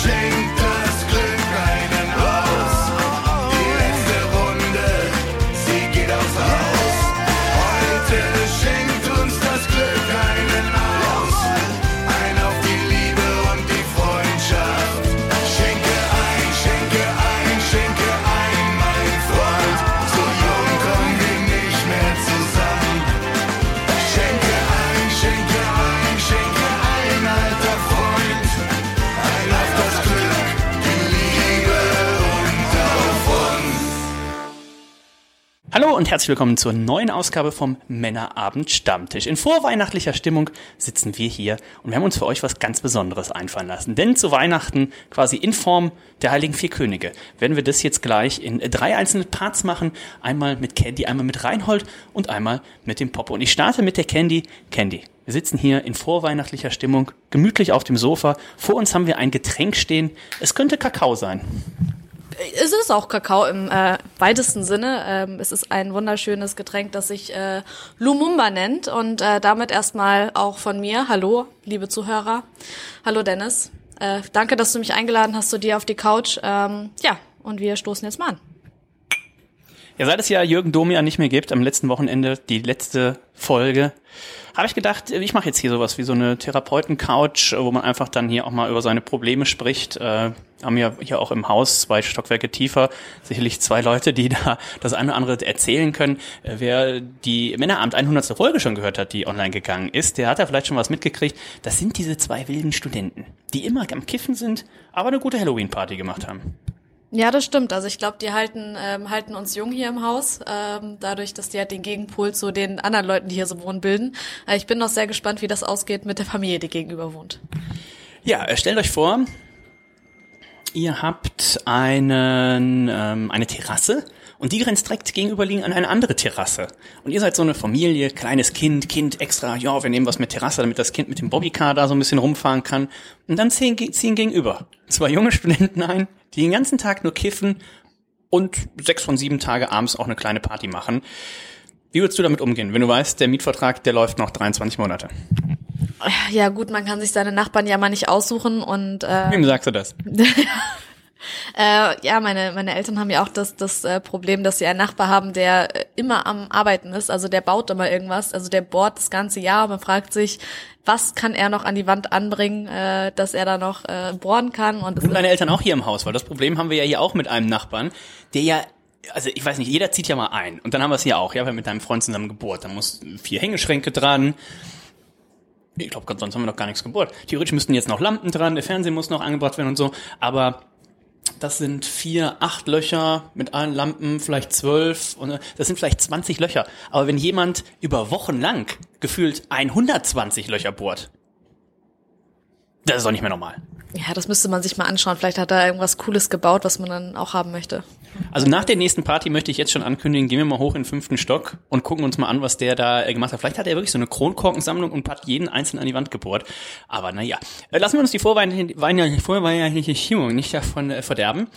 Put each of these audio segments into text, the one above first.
schenkt Hallo und herzlich willkommen zur neuen Ausgabe vom Männerabend Stammtisch. In vorweihnachtlicher Stimmung sitzen wir hier und wir haben uns für euch was ganz Besonderes einfallen lassen. Denn zu Weihnachten, quasi in Form der Heiligen Vier Könige, werden wir das jetzt gleich in drei einzelne Parts machen. Einmal mit Candy, einmal mit Reinhold und einmal mit dem Popo. Und ich starte mit der Candy. Candy, wir sitzen hier in vorweihnachtlicher Stimmung, gemütlich auf dem Sofa. Vor uns haben wir ein Getränk stehen. Es könnte Kakao sein. Es ist auch Kakao im äh, weitesten Sinne. Ähm, es ist ein wunderschönes Getränk, das sich äh, Lumumba nennt. Und äh, damit erstmal auch von mir. Hallo, liebe Zuhörer. Hallo Dennis. Äh, danke, dass du mich eingeladen hast zu dir auf die Couch. Ähm, ja, und wir stoßen jetzt mal an. Ja, seit es ja Jürgen Domia nicht mehr gibt, am letzten Wochenende, die letzte Folge, habe ich gedacht, ich mache jetzt hier sowas wie so eine Therapeuten-Couch, wo man einfach dann hier auch mal über seine Probleme spricht. Äh, haben ja hier auch im Haus zwei Stockwerke tiefer sicherlich zwei Leute, die da das eine oder andere erzählen können. Äh, wer die Männeramt 100. Folge schon gehört hat, die online gegangen ist, der hat ja vielleicht schon was mitgekriegt. Das sind diese zwei wilden Studenten, die immer am Kiffen sind, aber eine gute Halloween-Party gemacht haben. Ja, das stimmt. Also ich glaube, die halten, ähm, halten uns jung hier im Haus, ähm, dadurch, dass die halt den Gegenpol zu den anderen Leuten, die hier so wohnen, bilden. Äh, ich bin noch sehr gespannt, wie das ausgeht mit der Familie, die gegenüber wohnt. Ja, äh, stellt euch vor, ihr habt einen, ähm, eine Terrasse und die grenzt direkt gegenüberliegend an eine andere Terrasse. Und ihr seid so eine Familie, kleines Kind, Kind extra, ja, wir nehmen was mit Terrasse, damit das Kind mit dem Bobbycar da so ein bisschen rumfahren kann. Und dann ziehen, ziehen gegenüber zwei junge Studenten ein, die den ganzen Tag nur kiffen und sechs von sieben Tage abends auch eine kleine Party machen. Wie würdest du damit umgehen, wenn du weißt, der Mietvertrag, der läuft noch 23 Monate? Ja gut, man kann sich seine Nachbarn ja mal nicht aussuchen und äh, Wem sagst du das? Äh, ja, meine, meine Eltern haben ja auch das, das äh, Problem, dass sie einen Nachbar haben, der äh, immer am Arbeiten ist. Also der baut immer irgendwas. Also der bohrt das ganze Jahr. Man fragt sich, was kann er noch an die Wand anbringen, äh, dass er da noch äh, bohren kann. Und, Und deine Eltern auch hier im Haus, weil das Problem haben wir ja hier auch mit einem Nachbarn, der ja also ich weiß nicht, jeder zieht ja mal ein. Und dann haben wir es hier auch. Ja, wir haben mit deinem Freund zusammen gebohrt. Da muss vier Hängeschränke dran. Ich glaube, sonst haben wir noch gar nichts gebohrt. Theoretisch müssten jetzt noch Lampen dran, der Fernseher muss noch angebracht werden und so. Aber das sind vier, acht Löcher mit allen Lampen, vielleicht zwölf. Und äh, das sind vielleicht 20 Löcher. Aber wenn jemand über Wochen lang gefühlt 120 Löcher bohrt, das ist doch nicht mehr normal. ja, das müsste man sich mal anschauen. Vielleicht hat er irgendwas Cooles gebaut, was man dann auch haben möchte. Also nach der nächsten Party möchte ich jetzt schon ankündigen, gehen wir mal hoch in den fünften Stock und gucken uns mal an, was der da äh, gemacht hat. Vielleicht hat er wirklich so eine Kronkorkensammlung und hat jeden einzelnen an die Wand gebohrt. Aber naja, äh, lassen wir uns die vorweihnachtliche, weihnachtliche- vorweihnachtliche nicht davon äh, verderben.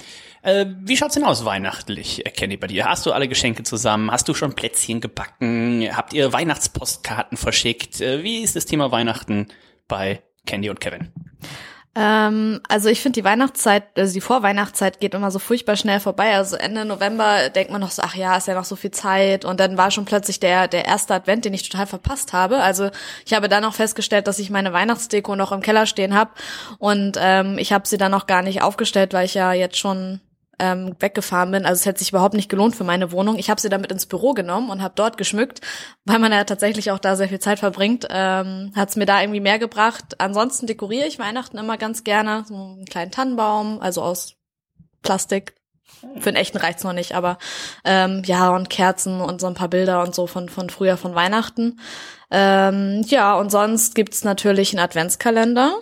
Äh, wie schaut's denn aus weihnachtlich, Kenny, bei dir? Hast du alle Geschenke zusammen? Hast du schon Plätzchen gebacken? Habt ihr Weihnachtspostkarten verschickt? Wie ist das Thema Weihnachten bei Candy und Kevin? Ähm, also ich finde die Weihnachtszeit, also die Vorweihnachtszeit geht immer so furchtbar schnell vorbei. Also Ende November denkt man noch so, ach ja, ist ja noch so viel Zeit. Und dann war schon plötzlich der, der erste Advent, den ich total verpasst habe. Also ich habe dann auch festgestellt, dass ich meine Weihnachtsdeko noch im Keller stehen habe. Und ähm, ich habe sie dann noch gar nicht aufgestellt, weil ich ja jetzt schon ähm, weggefahren bin. Also es hätte sich überhaupt nicht gelohnt für meine Wohnung. Ich habe sie damit ins Büro genommen und habe dort geschmückt, weil man ja tatsächlich auch da sehr viel Zeit verbringt. Ähm, hat es mir da irgendwie mehr gebracht. Ansonsten dekoriere ich Weihnachten immer ganz gerne. So einen kleinen Tannenbaum, also aus Plastik. Für den echten reicht's noch nicht, aber ähm, ja, und Kerzen und so ein paar Bilder und so von, von früher von Weihnachten. Ähm, ja, und sonst gibt's natürlich einen Adventskalender.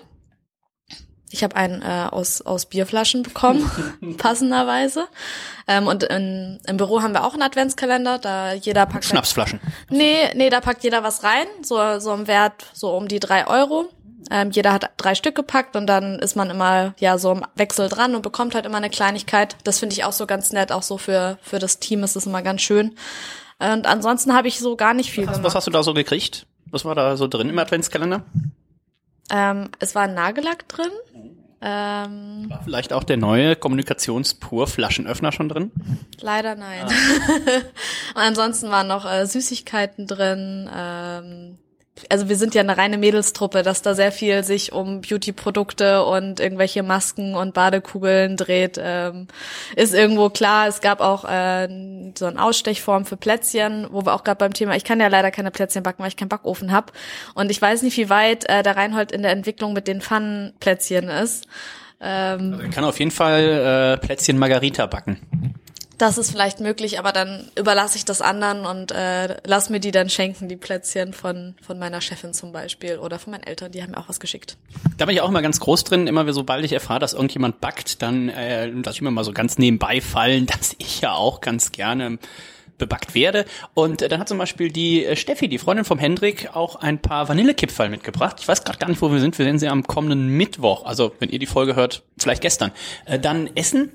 Ich habe einen äh, aus, aus Bierflaschen bekommen, passenderweise. Ähm, und in, im Büro haben wir auch einen Adventskalender, da jeder packt. Schnapsflaschen. Nee, nee, da packt jeder was rein, so, so im Wert so um die drei Euro. Ähm, jeder hat drei Stück gepackt und dann ist man immer ja so im Wechsel dran und bekommt halt immer eine Kleinigkeit. Das finde ich auch so ganz nett, auch so für für das Team ist es immer ganz schön. Und ansonsten habe ich so gar nicht viel Was, gemacht. was hast du da so gekriegt? Was war da so drin im Adventskalender? Ähm, es war ein Nagellack drin, Ähm, War vielleicht auch der neue Kommunikationspur-Flaschenöffner schon drin? leider nein. Und ansonsten waren noch äh, Süßigkeiten drin. Ähm, also wir sind ja eine reine Mädelstruppe, dass da sehr viel sich um Beauty-Produkte und irgendwelche Masken und Badekugeln dreht, ähm, ist irgendwo klar. Es gab auch äh, so eine Ausstechform für Plätzchen, wo wir auch gerade beim Thema, ich kann ja leider keine Plätzchen backen, weil ich keinen Backofen habe. Und ich weiß nicht, wie weit äh, der Reinhold in der Entwicklung mit den Pfannenplätzchen ist. Ähm, Also ich kann auf jeden Fall äh, Plätzchen Margarita backen. Das ist vielleicht möglich, aber dann überlasse ich das anderen und äh, lass mir die dann schenken, die Plätzchen von, von meiner Chefin zum Beispiel oder von meinen Eltern, die haben mir auch was geschickt. Da bin ich auch immer ganz groß drin. Immer sobald ich erfahre, dass irgendjemand backt, dann äh, lasse ich mir mal so ganz nebenbei fallen, dass ich ja auch ganz gerne bebackt werde. Und äh, dann hat zum Beispiel die äh, Steffi, die Freundin vom Hendrik, auch ein paar Vanillekipferl mitgebracht. Ich weiß gerade gar nicht, wo wir sind. Wir sehen sie am kommenden Mittwoch. Also wenn ihr die Folge hört, vielleicht gestern. Äh, dann essen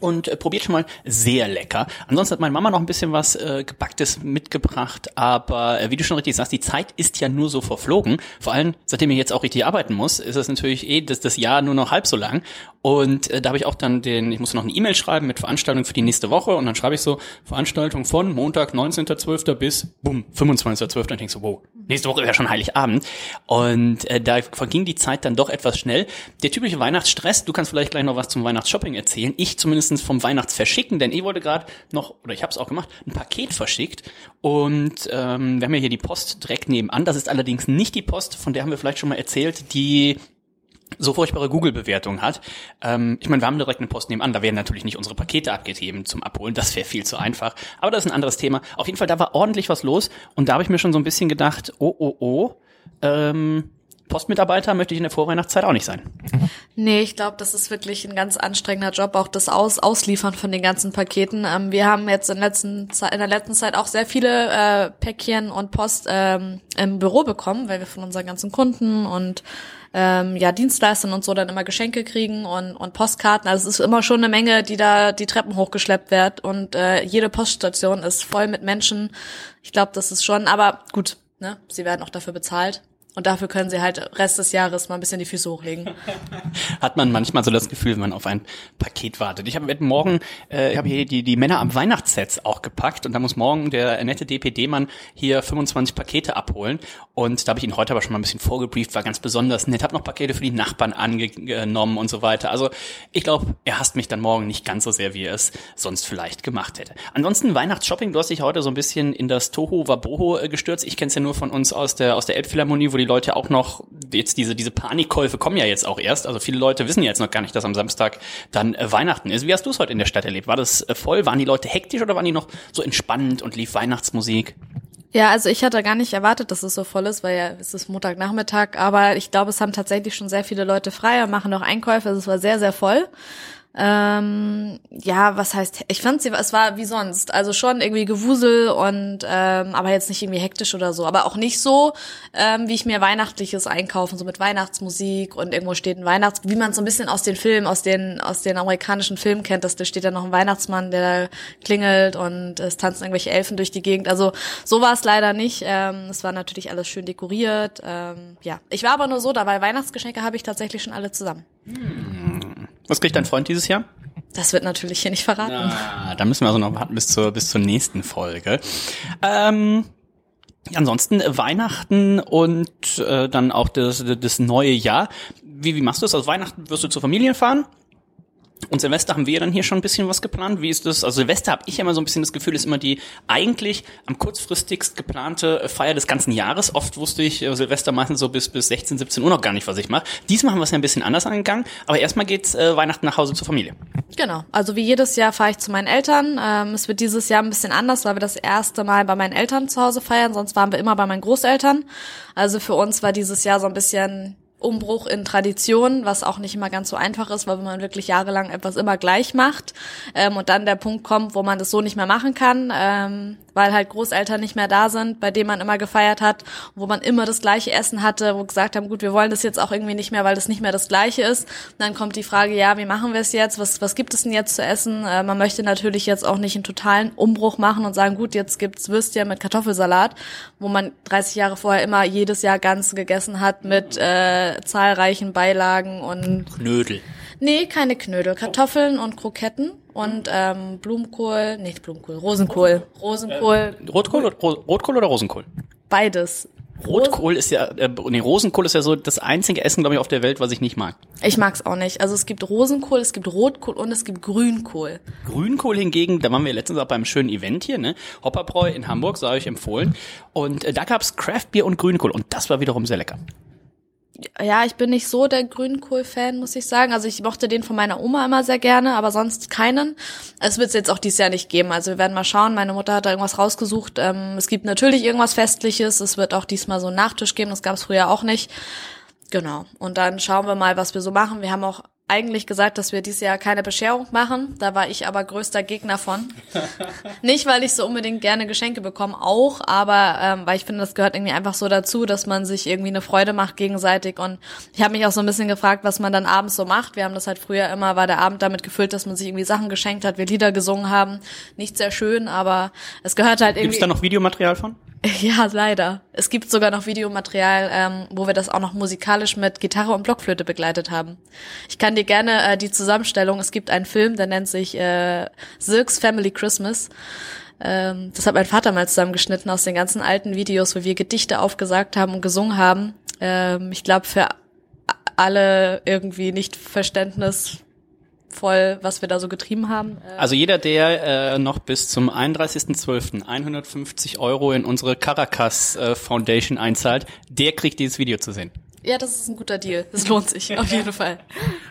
und äh, probiert schon mal sehr lecker. Ansonsten hat meine Mama noch ein bisschen was äh, gebacktes mitgebracht, aber äh, wie du schon richtig sagst, die Zeit ist ja nur so verflogen. Vor allem, seitdem ich jetzt auch richtig arbeiten muss, ist das natürlich eh das, das Jahr nur noch halb so lang. Und äh, da habe ich auch dann den, ich muss noch eine E-Mail schreiben mit Veranstaltung für die nächste Woche und dann schreibe ich so Veranstaltung von Montag 19.12. bis bumm 25.12. Und ich so, wow, nächste Woche wäre schon Heiligabend. Und äh, da verging die Zeit dann doch etwas schnell. Der typische Weihnachtsstress, du kannst vielleicht gleich noch was zum Weihnachtsshopping erzählen. Ich zumindest vom Weihnachtsverschicken, denn ich wollte gerade noch, oder ich habe es auch gemacht, ein Paket verschickt. Und ähm, wir haben ja hier die Post direkt nebenan. Das ist allerdings nicht die Post, von der haben wir vielleicht schon mal erzählt, die so furchtbare Google-Bewertung hat. Ähm, ich meine, wir haben direkt eine Post nebenan, da werden natürlich nicht unsere Pakete abgegeben zum Abholen, das wäre viel zu einfach. Aber das ist ein anderes Thema. Auf jeden Fall, da war ordentlich was los und da habe ich mir schon so ein bisschen gedacht, oh, oh, oh, ähm, Postmitarbeiter möchte ich in der Vorweihnachtszeit auch nicht sein. Nee, ich glaube, das ist wirklich ein ganz anstrengender Job, auch das Aus Ausliefern von den ganzen Paketen. Ähm, wir haben jetzt in, letzten in der letzten Zeit auch sehr viele äh, Päckchen und Post ähm, im Büro bekommen, weil wir von unseren ganzen Kunden und ähm, ja Dienstleistern und so dann immer Geschenke kriegen und, und Postkarten. Also es ist immer schon eine Menge, die da die Treppen hochgeschleppt wird und äh, jede Poststation ist voll mit Menschen. Ich glaube, das ist schon, aber gut, ne, sie werden auch dafür bezahlt. Und dafür können sie halt Rest des Jahres mal ein bisschen die Füße hochlegen. Hat man manchmal so das Gefühl, wenn man auf ein Paket wartet. Ich habe morgen, äh, ich habe hier die, die Männer am Weihnachtssets auch gepackt und da muss morgen der nette DPD-Mann hier 25 Pakete abholen. Und da habe ich ihn heute aber schon mal ein bisschen vorgebrieft, war ganz besonders nett, habe noch Pakete für die Nachbarn angenommen und so weiter. Also ich glaube, er hasst mich dann morgen nicht ganz so sehr, wie er es sonst vielleicht gemacht hätte. Ansonsten Weihnachtsshopping, du hast dich heute so ein bisschen in das Toho Waboho äh, gestürzt. Ich kenne es ja nur von uns aus der aus der Elbphilharmonie, wo die Leute auch noch jetzt diese diese Panikkäufe kommen ja jetzt auch erst. Also viele Leute wissen ja jetzt noch gar nicht, dass am Samstag dann äh, Weihnachten ist. Wie hast du es heute in der Stadt erlebt? War das äh, voll? Waren die Leute hektisch oder waren die noch so entspannend und lief Weihnachtsmusik? Ja, also ich hatte gar nicht erwartet, dass es so voll ist, weil ja es ist Montagnachmittag, aber ich glaube, es haben tatsächlich schon sehr viele Leute frei und machen noch Einkäufe. Also es war sehr, sehr voll. Ähm, ja, was heißt, ich fand sie, es war wie sonst, also schon irgendwie Gewusel und ähm, aber jetzt nicht irgendwie hektisch oder so, aber auch nicht so, ähm, wie ich mir weihnachtliches einkaufen, so mit Weihnachtsmusik und irgendwo steht ein Weihnachts, wie man so ein bisschen aus den Filmen, aus den aus den amerikanischen Filmen kennt, dass da steht ja noch ein Weihnachtsmann, der da klingelt und es tanzen irgendwelche Elfen durch die Gegend. Also so war es leider nicht. Ähm, es war natürlich alles schön dekoriert. Ähm, ja, ich war aber nur so, da weil Weihnachtsgeschenke habe ich tatsächlich schon alle zusammen. Was kriegt dein Freund dieses Jahr? Das wird natürlich hier nicht verraten. Ah, da müssen wir also noch warten bis zur, bis zur nächsten Folge. Ähm, ansonsten Weihnachten und äh, dann auch das, das neue Jahr. Wie, wie machst du das? Also Weihnachten wirst du zur Familie fahren? Und Silvester haben wir dann hier schon ein bisschen was geplant. Wie ist das? Also Silvester habe ich immer so ein bisschen das Gefühl, ist immer die eigentlich am kurzfristigst geplante Feier des ganzen Jahres. Oft wusste ich äh, Silvester meistens so bis bis 16, 17 Uhr noch gar nicht, was ich mache. Diesmal haben wir es ja ein bisschen anders angegangen. Aber erstmal geht's äh, Weihnachten nach Hause zur Familie. Genau. Also wie jedes Jahr fahre ich zu meinen Eltern. Ähm, es wird dieses Jahr ein bisschen anders, weil wir das erste Mal bei meinen Eltern zu Hause feiern. Sonst waren wir immer bei meinen Großeltern. Also für uns war dieses Jahr so ein bisschen Umbruch in Tradition, was auch nicht immer ganz so einfach ist, weil man wirklich jahrelang etwas immer gleich macht ähm, und dann der Punkt kommt, wo man das so nicht mehr machen kann, ähm, weil halt Großeltern nicht mehr da sind, bei denen man immer gefeiert hat, wo man immer das gleiche Essen hatte, wo gesagt haben, gut, wir wollen das jetzt auch irgendwie nicht mehr, weil das nicht mehr das gleiche ist. Und dann kommt die Frage, ja, wie machen wir es jetzt? Was, was gibt es denn jetzt zu essen? Äh, man möchte natürlich jetzt auch nicht einen totalen Umbruch machen und sagen, gut, jetzt gibt's Würstchen mit Kartoffelsalat, wo man 30 Jahre vorher immer jedes Jahr ganz gegessen hat mit äh, äh, zahlreichen Beilagen und Knödel. nee, keine Knödel, Kartoffeln und Kroketten und ähm, Blumenkohl, nicht Blumenkohl, Rosenkohl, Rosenkohl, Rotkohl, oder- Ro- Rotkohl oder Rosenkohl? beides. Rotkohl ist ja, äh, nee, Rosenkohl ist ja so das einzige Essen, glaube ich, auf der Welt, was ich nicht mag. Ich mag's auch nicht. Also es gibt Rosenkohl, es gibt Rotkohl und es gibt Grünkohl. Grünkohl hingegen, da waren wir letztens auch beim schönen Event hier, ne? Hopperbräu in Hamburg, sei euch empfohlen. Und äh, da gab's Craftbier und Grünkohl und das war wiederum sehr lecker. Ja, ich bin nicht so der Grünkohl-Fan, muss ich sagen. Also ich mochte den von meiner Oma immer sehr gerne, aber sonst keinen. Es wird es jetzt auch dieses Jahr nicht geben. Also wir werden mal schauen. Meine Mutter hat da irgendwas rausgesucht. Ähm, es gibt natürlich irgendwas Festliches. Es wird auch diesmal so einen Nachtisch geben. Das gab es früher auch nicht. Genau. Und dann schauen wir mal, was wir so machen. Wir haben auch eigentlich gesagt, dass wir dieses Jahr keine Bescherung machen. Da war ich aber größter Gegner von. Nicht, weil ich so unbedingt gerne Geschenke bekomme, auch, aber ähm, weil ich finde, das gehört irgendwie einfach so dazu, dass man sich irgendwie eine Freude macht gegenseitig. Und ich habe mich auch so ein bisschen gefragt, was man dann abends so macht. Wir haben das halt früher immer, war der Abend damit gefüllt, dass man sich irgendwie Sachen geschenkt hat, wir Lieder gesungen haben. Nicht sehr schön, aber es gehört halt irgendwie. Gibt's da noch Videomaterial von? Ja, leider. Es gibt sogar noch Videomaterial, ähm, wo wir das auch noch musikalisch mit Gitarre und Blockflöte begleitet haben. Ich kann dir gerne äh, die Zusammenstellung, es gibt einen Film, der nennt sich äh, Silks Family Christmas. Ähm, das hat mein Vater mal zusammengeschnitten aus den ganzen alten Videos, wo wir Gedichte aufgesagt haben und gesungen haben. Ähm, ich glaube, für alle irgendwie nicht verständnisvoll, was wir da so getrieben haben. Äh, Also jeder, der äh, noch bis zum 31.12. 150 Euro in unsere Caracas äh, Foundation einzahlt, der kriegt dieses Video zu sehen. ja, das ist ein guter Deal. Das lohnt sich auf jeden Fall.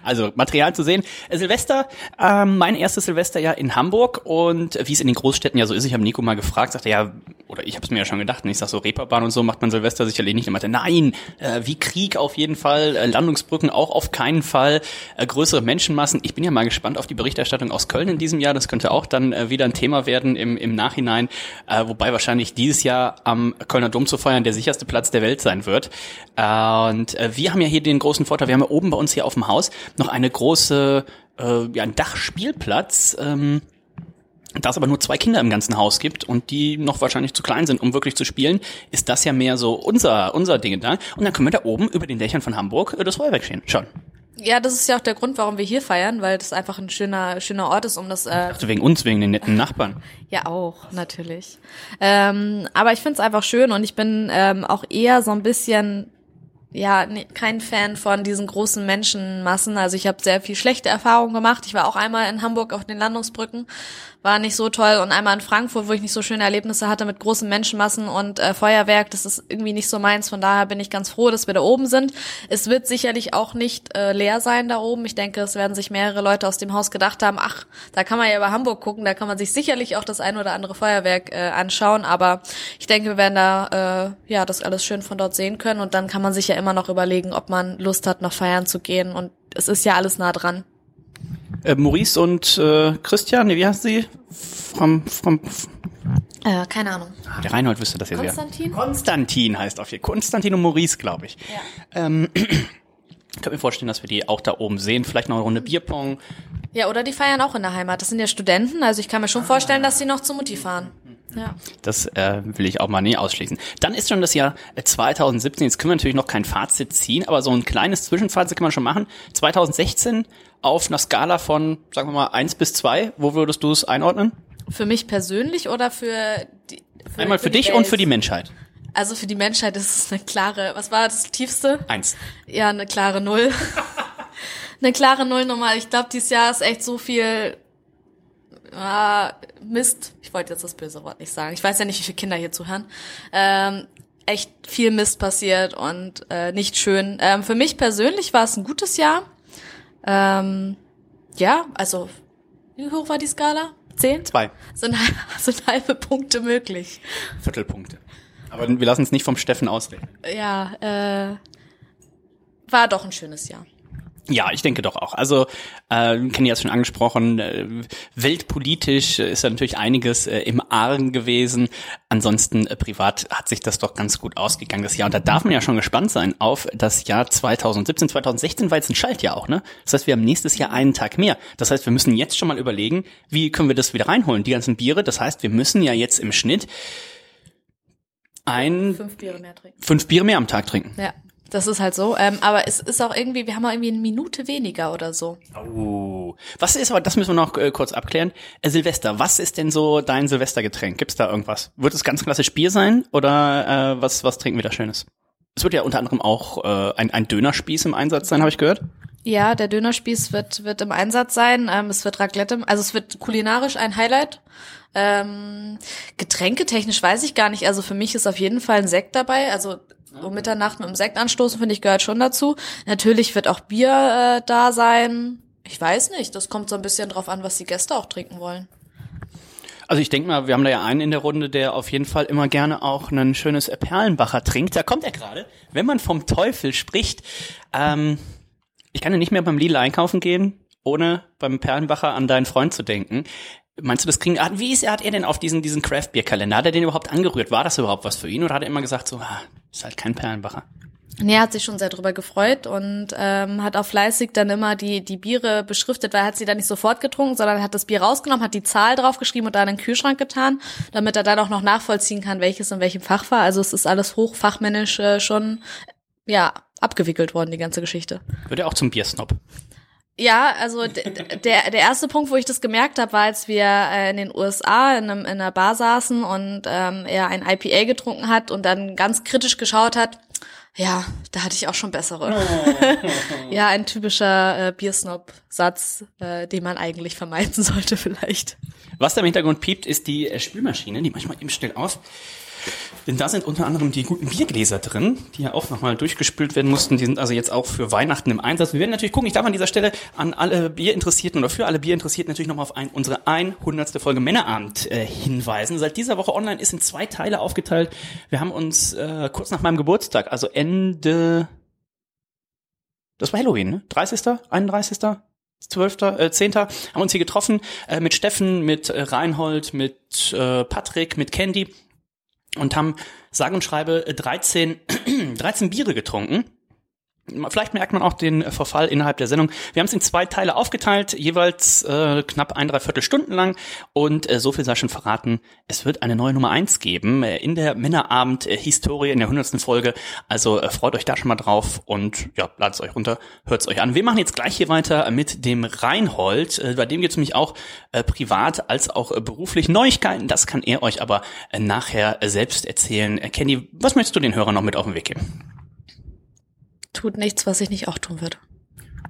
Also Material zu sehen. Äh, Silvester, ähm, mein erstes Silvester ja in Hamburg und äh, wie es in den Großstädten ja so ist, ich habe Nico mal gefragt, sagte ja, oder ich habe es mir ja schon gedacht, und ich sag so Reeperbahn und so macht man Silvester sicherlich nicht. Er meinte, nein, äh, wie Krieg auf jeden Fall, äh, Landungsbrücken auch auf keinen Fall, äh, größere Menschenmassen. Ich bin ja mal gespannt auf die Berichterstattung aus Köln in diesem Jahr. Das könnte auch dann äh, wieder ein Thema werden im, im Nachhinein, äh, wobei wahrscheinlich dieses Jahr am Kölner Dom zu feiern der sicherste Platz der Welt sein wird. Äh, und äh, wir haben ja hier den großen Vorteil, wir haben ja oben bei uns hier auf dem Haus noch eine große, äh, ja, ein Dachspielplatz. Ähm, da es aber nur zwei Kinder im ganzen Haus gibt und die noch wahrscheinlich zu klein sind, um wirklich zu spielen, ist das ja mehr so unser, unser Ding da. Und dann können wir da oben über den Dächern von Hamburg äh, das Feuerwerk stehen. Schauen. Ja, das ist ja auch der Grund, warum wir hier feiern, weil das einfach ein schöner, schöner Ort ist, um das. Äh, Also wegen uns, wegen den netten Nachbarn. ja, auch, natürlich. Ähm, aber ich find's einfach schön und ich bin ähm, auch eher so ein bisschen, ja, nee, kein Fan von diesen großen Menschenmassen. Also ich habe sehr viel schlechte Erfahrungen gemacht. Ich war auch einmal in Hamburg auf den Landungsbrücken, war nicht so toll und einmal in Frankfurt, wo ich nicht so schöne Erlebnisse hatte mit großen Menschenmassen und äh, Feuerwerk. Das ist irgendwie nicht so meins. Von daher bin ich ganz froh, dass wir da oben sind. Es wird sicherlich auch nicht äh, leer sein da oben. Ich denke, es werden sich mehrere Leute aus dem Haus gedacht haben, ach, da kann man ja über Hamburg gucken, da kann man sich sicherlich auch das ein oder andere Feuerwerk äh, anschauen. Aber ich denke, wir werden da äh, ja das alles schön von dort sehen können und dann kann man sich ja immer noch überlegen, ob man Lust hat, noch feiern zu gehen. Und es ist ja alles nah dran. Äh, Maurice und äh, Christian, nee, wie heißt sie? Vom, vom, Äh, keine Ahnung. ah, der Reinhold wüsste das jetzt wieder. Konstantin? Konstantin heißt auf hier. Konstantin und Maurice, glaube ich. Ja. Ähm, ich kann mir vorstellen, dass wir die auch da oben sehen. Vielleicht noch eine Runde Bierpong. Ja, oder die feiern auch in der Heimat. Das sind ja Studenten, also ich kann mir schon vorstellen, dass sie noch zu Mutti fahren. Ja. Das äh, will ich auch mal nie ausschließen. Dann ist schon das Jahr äh, 2017. Jetzt können wir natürlich noch kein Fazit ziehen, aber so ein kleines Zwischenfazit kann man schon machen. 2016 auf einer Skala von, sagen wir mal, eins bis zwei. Wo würdest du es einordnen? Für mich persönlich oder für die für, Einmal für, die dich und Welt? für die Menschheit. Also für die Menschheit ist es eine klare, was war das tiefste? Eins. Ja, eine klare Null. eine klare Null nochmal. Ich glaube, dieses Jahr ist echt so viel ah, Mist. Ich wollte jetzt das böse Wort nicht sagen. Ich weiß ja nicht, wie viele Kinder hier zuhören. Ähm, echt viel Mist passiert und äh, nicht schön. Ähm, für mich persönlich war es ein gutes Jahr. Ähm, ja, also wie hoch war die Skala? Zehn? Zwei. Sind, sind halbe Punkte möglich. Viertelpunkte. Aber wir lassen es nicht vom Steffen ausreden. Ja, äh, war doch ein schönes Jahr. Ja, ich denke doch auch. Also, äh, Kenny hat es schon angesprochen, äh, weltpolitisch äh, ist da natürlich einiges äh, im Argen gewesen. Ansonsten äh, privat hat sich das doch ganz gut ausgegangen das Jahr. Und da darf man ja schon gespannt sein auf das Jahr 2017. 2016 war jetzt ein Schaltjahr auch, ne? Das heißt, wir haben nächstes Jahr einen Tag mehr. Das heißt, wir müssen jetzt schon mal überlegen, wie können wir das wieder reinholen, die ganzen Biere. Das heißt, wir müssen ja jetzt im Schnitt ein, Fünf Biere mehr trinken. fünf Biere mehr am Tag trinken. Ja. Das ist halt so. Ähm, aber es ist auch irgendwie, wir haben auch irgendwie eine Minute weniger oder so. Oh. Was ist aber, das müssen wir noch äh, kurz abklären. Äh, Silvester, was ist denn so dein Silvestergetränk? Gibt's da irgendwas? Wird es ganz klassisch Bier sein oder äh, was, was trinken wir da Schönes? Es wird ja unter anderem auch äh, ein, ein Dönerspieß im Einsatz sein, habe ich gehört. Ja, der Dönerspieß wird, wird im Einsatz sein. Ähm, es wird Raclette, also es wird kulinarisch ein Highlight. Ähm, getränketechnisch weiß ich gar nicht. Also für mich ist auf jeden Fall ein Sekt dabei. Also um Mitternacht mit dem Sekt anstoßen, finde ich, gehört schon dazu. Natürlich wird auch Bier äh, da sein. Ich weiß nicht. Das kommt so ein bisschen drauf an, was die Gäste auch trinken wollen. Also ich denke mal, wir haben da ja einen in der Runde, der auf jeden Fall immer gerne auch ein schönes Perlenbacher trinkt. Da kommt er gerade. Wenn man vom Teufel spricht, ähm, ich kann ja nicht mehr beim Lidl einkaufen gehen, ohne beim Perlenbacher an deinen Freund zu denken. Meinst du, das kriegen, wie ist, hat er denn auf diesen, diesen Craft-Bier-Kalender, hat er den überhaupt angerührt? War das überhaupt was für ihn oder hat er immer gesagt so, ah, ist halt kein Perlenbacher? Nee, er hat sich schon sehr drüber gefreut und ähm, hat auch fleißig dann immer die, die Biere beschriftet, weil er hat sie dann nicht sofort getrunken, sondern er hat das Bier rausgenommen, hat die Zahl draufgeschrieben und da in den Kühlschrank getan, damit er dann auch noch nachvollziehen kann, welches in welchem Fach war. Also es ist alles hochfachmännisch äh, schon, ja, abgewickelt worden, die ganze Geschichte. Wird er auch zum Biersnob? Ja, also der, der erste Punkt, wo ich das gemerkt habe, war, als wir äh, in den USA in, einem, in einer Bar saßen und ähm, er ein IPA getrunken hat und dann ganz kritisch geschaut hat. Ja, da hatte ich auch schon bessere. ja, ein typischer äh, Biersnob-Satz, äh, den man eigentlich vermeiden sollte vielleicht. Was da im Hintergrund piept, ist die äh, Spülmaschine, die manchmal eben schnell auf. Denn da sind unter anderem die guten Biergläser drin, die ja auch nochmal durchgespült werden mussten. Die sind also jetzt auch für Weihnachten im Einsatz. Wir werden natürlich gucken, ich darf an dieser Stelle an alle Bierinteressierten oder für alle Bierinteressierten natürlich nochmal auf ein, unsere 100. Folge Männerabend äh, hinweisen. Seit dieser Woche online ist in zwei Teile aufgeteilt. Wir haben uns äh, kurz nach meinem Geburtstag, also Ende, das war Halloween, ne? 30., 31., 12., äh, 10. haben uns hier getroffen äh, mit Steffen, mit äh, Reinhold, mit äh, Patrick, mit Candy und haben sage und schreibe äh, 13, 13 Biere getrunken. Vielleicht merkt man auch den äh, Verfall innerhalb der Sendung. Wir haben es in zwei Teile aufgeteilt, jeweils äh, knapp ein, dreiviertel Stunden lang. Und äh, so viel sei schon verraten, es wird eine neue Nummer eins geben äh, in der Männerabend-Historie, in der hundertsten Folge. Also äh, freut euch da schon mal drauf und ja, ladet es euch runter, hört es euch an. Wir machen jetzt gleich hier weiter mit dem Reinhold. Äh, bei dem geht es nämlich auch äh, privat als auch äh, beruflich Neuigkeiten. Das kann er euch aber äh, nachher äh, selbst erzählen. Äh, Kenny, was möchtest du den Hörern noch mit auf den Weg geben? Tut nichts, was ich nicht auch tun würde.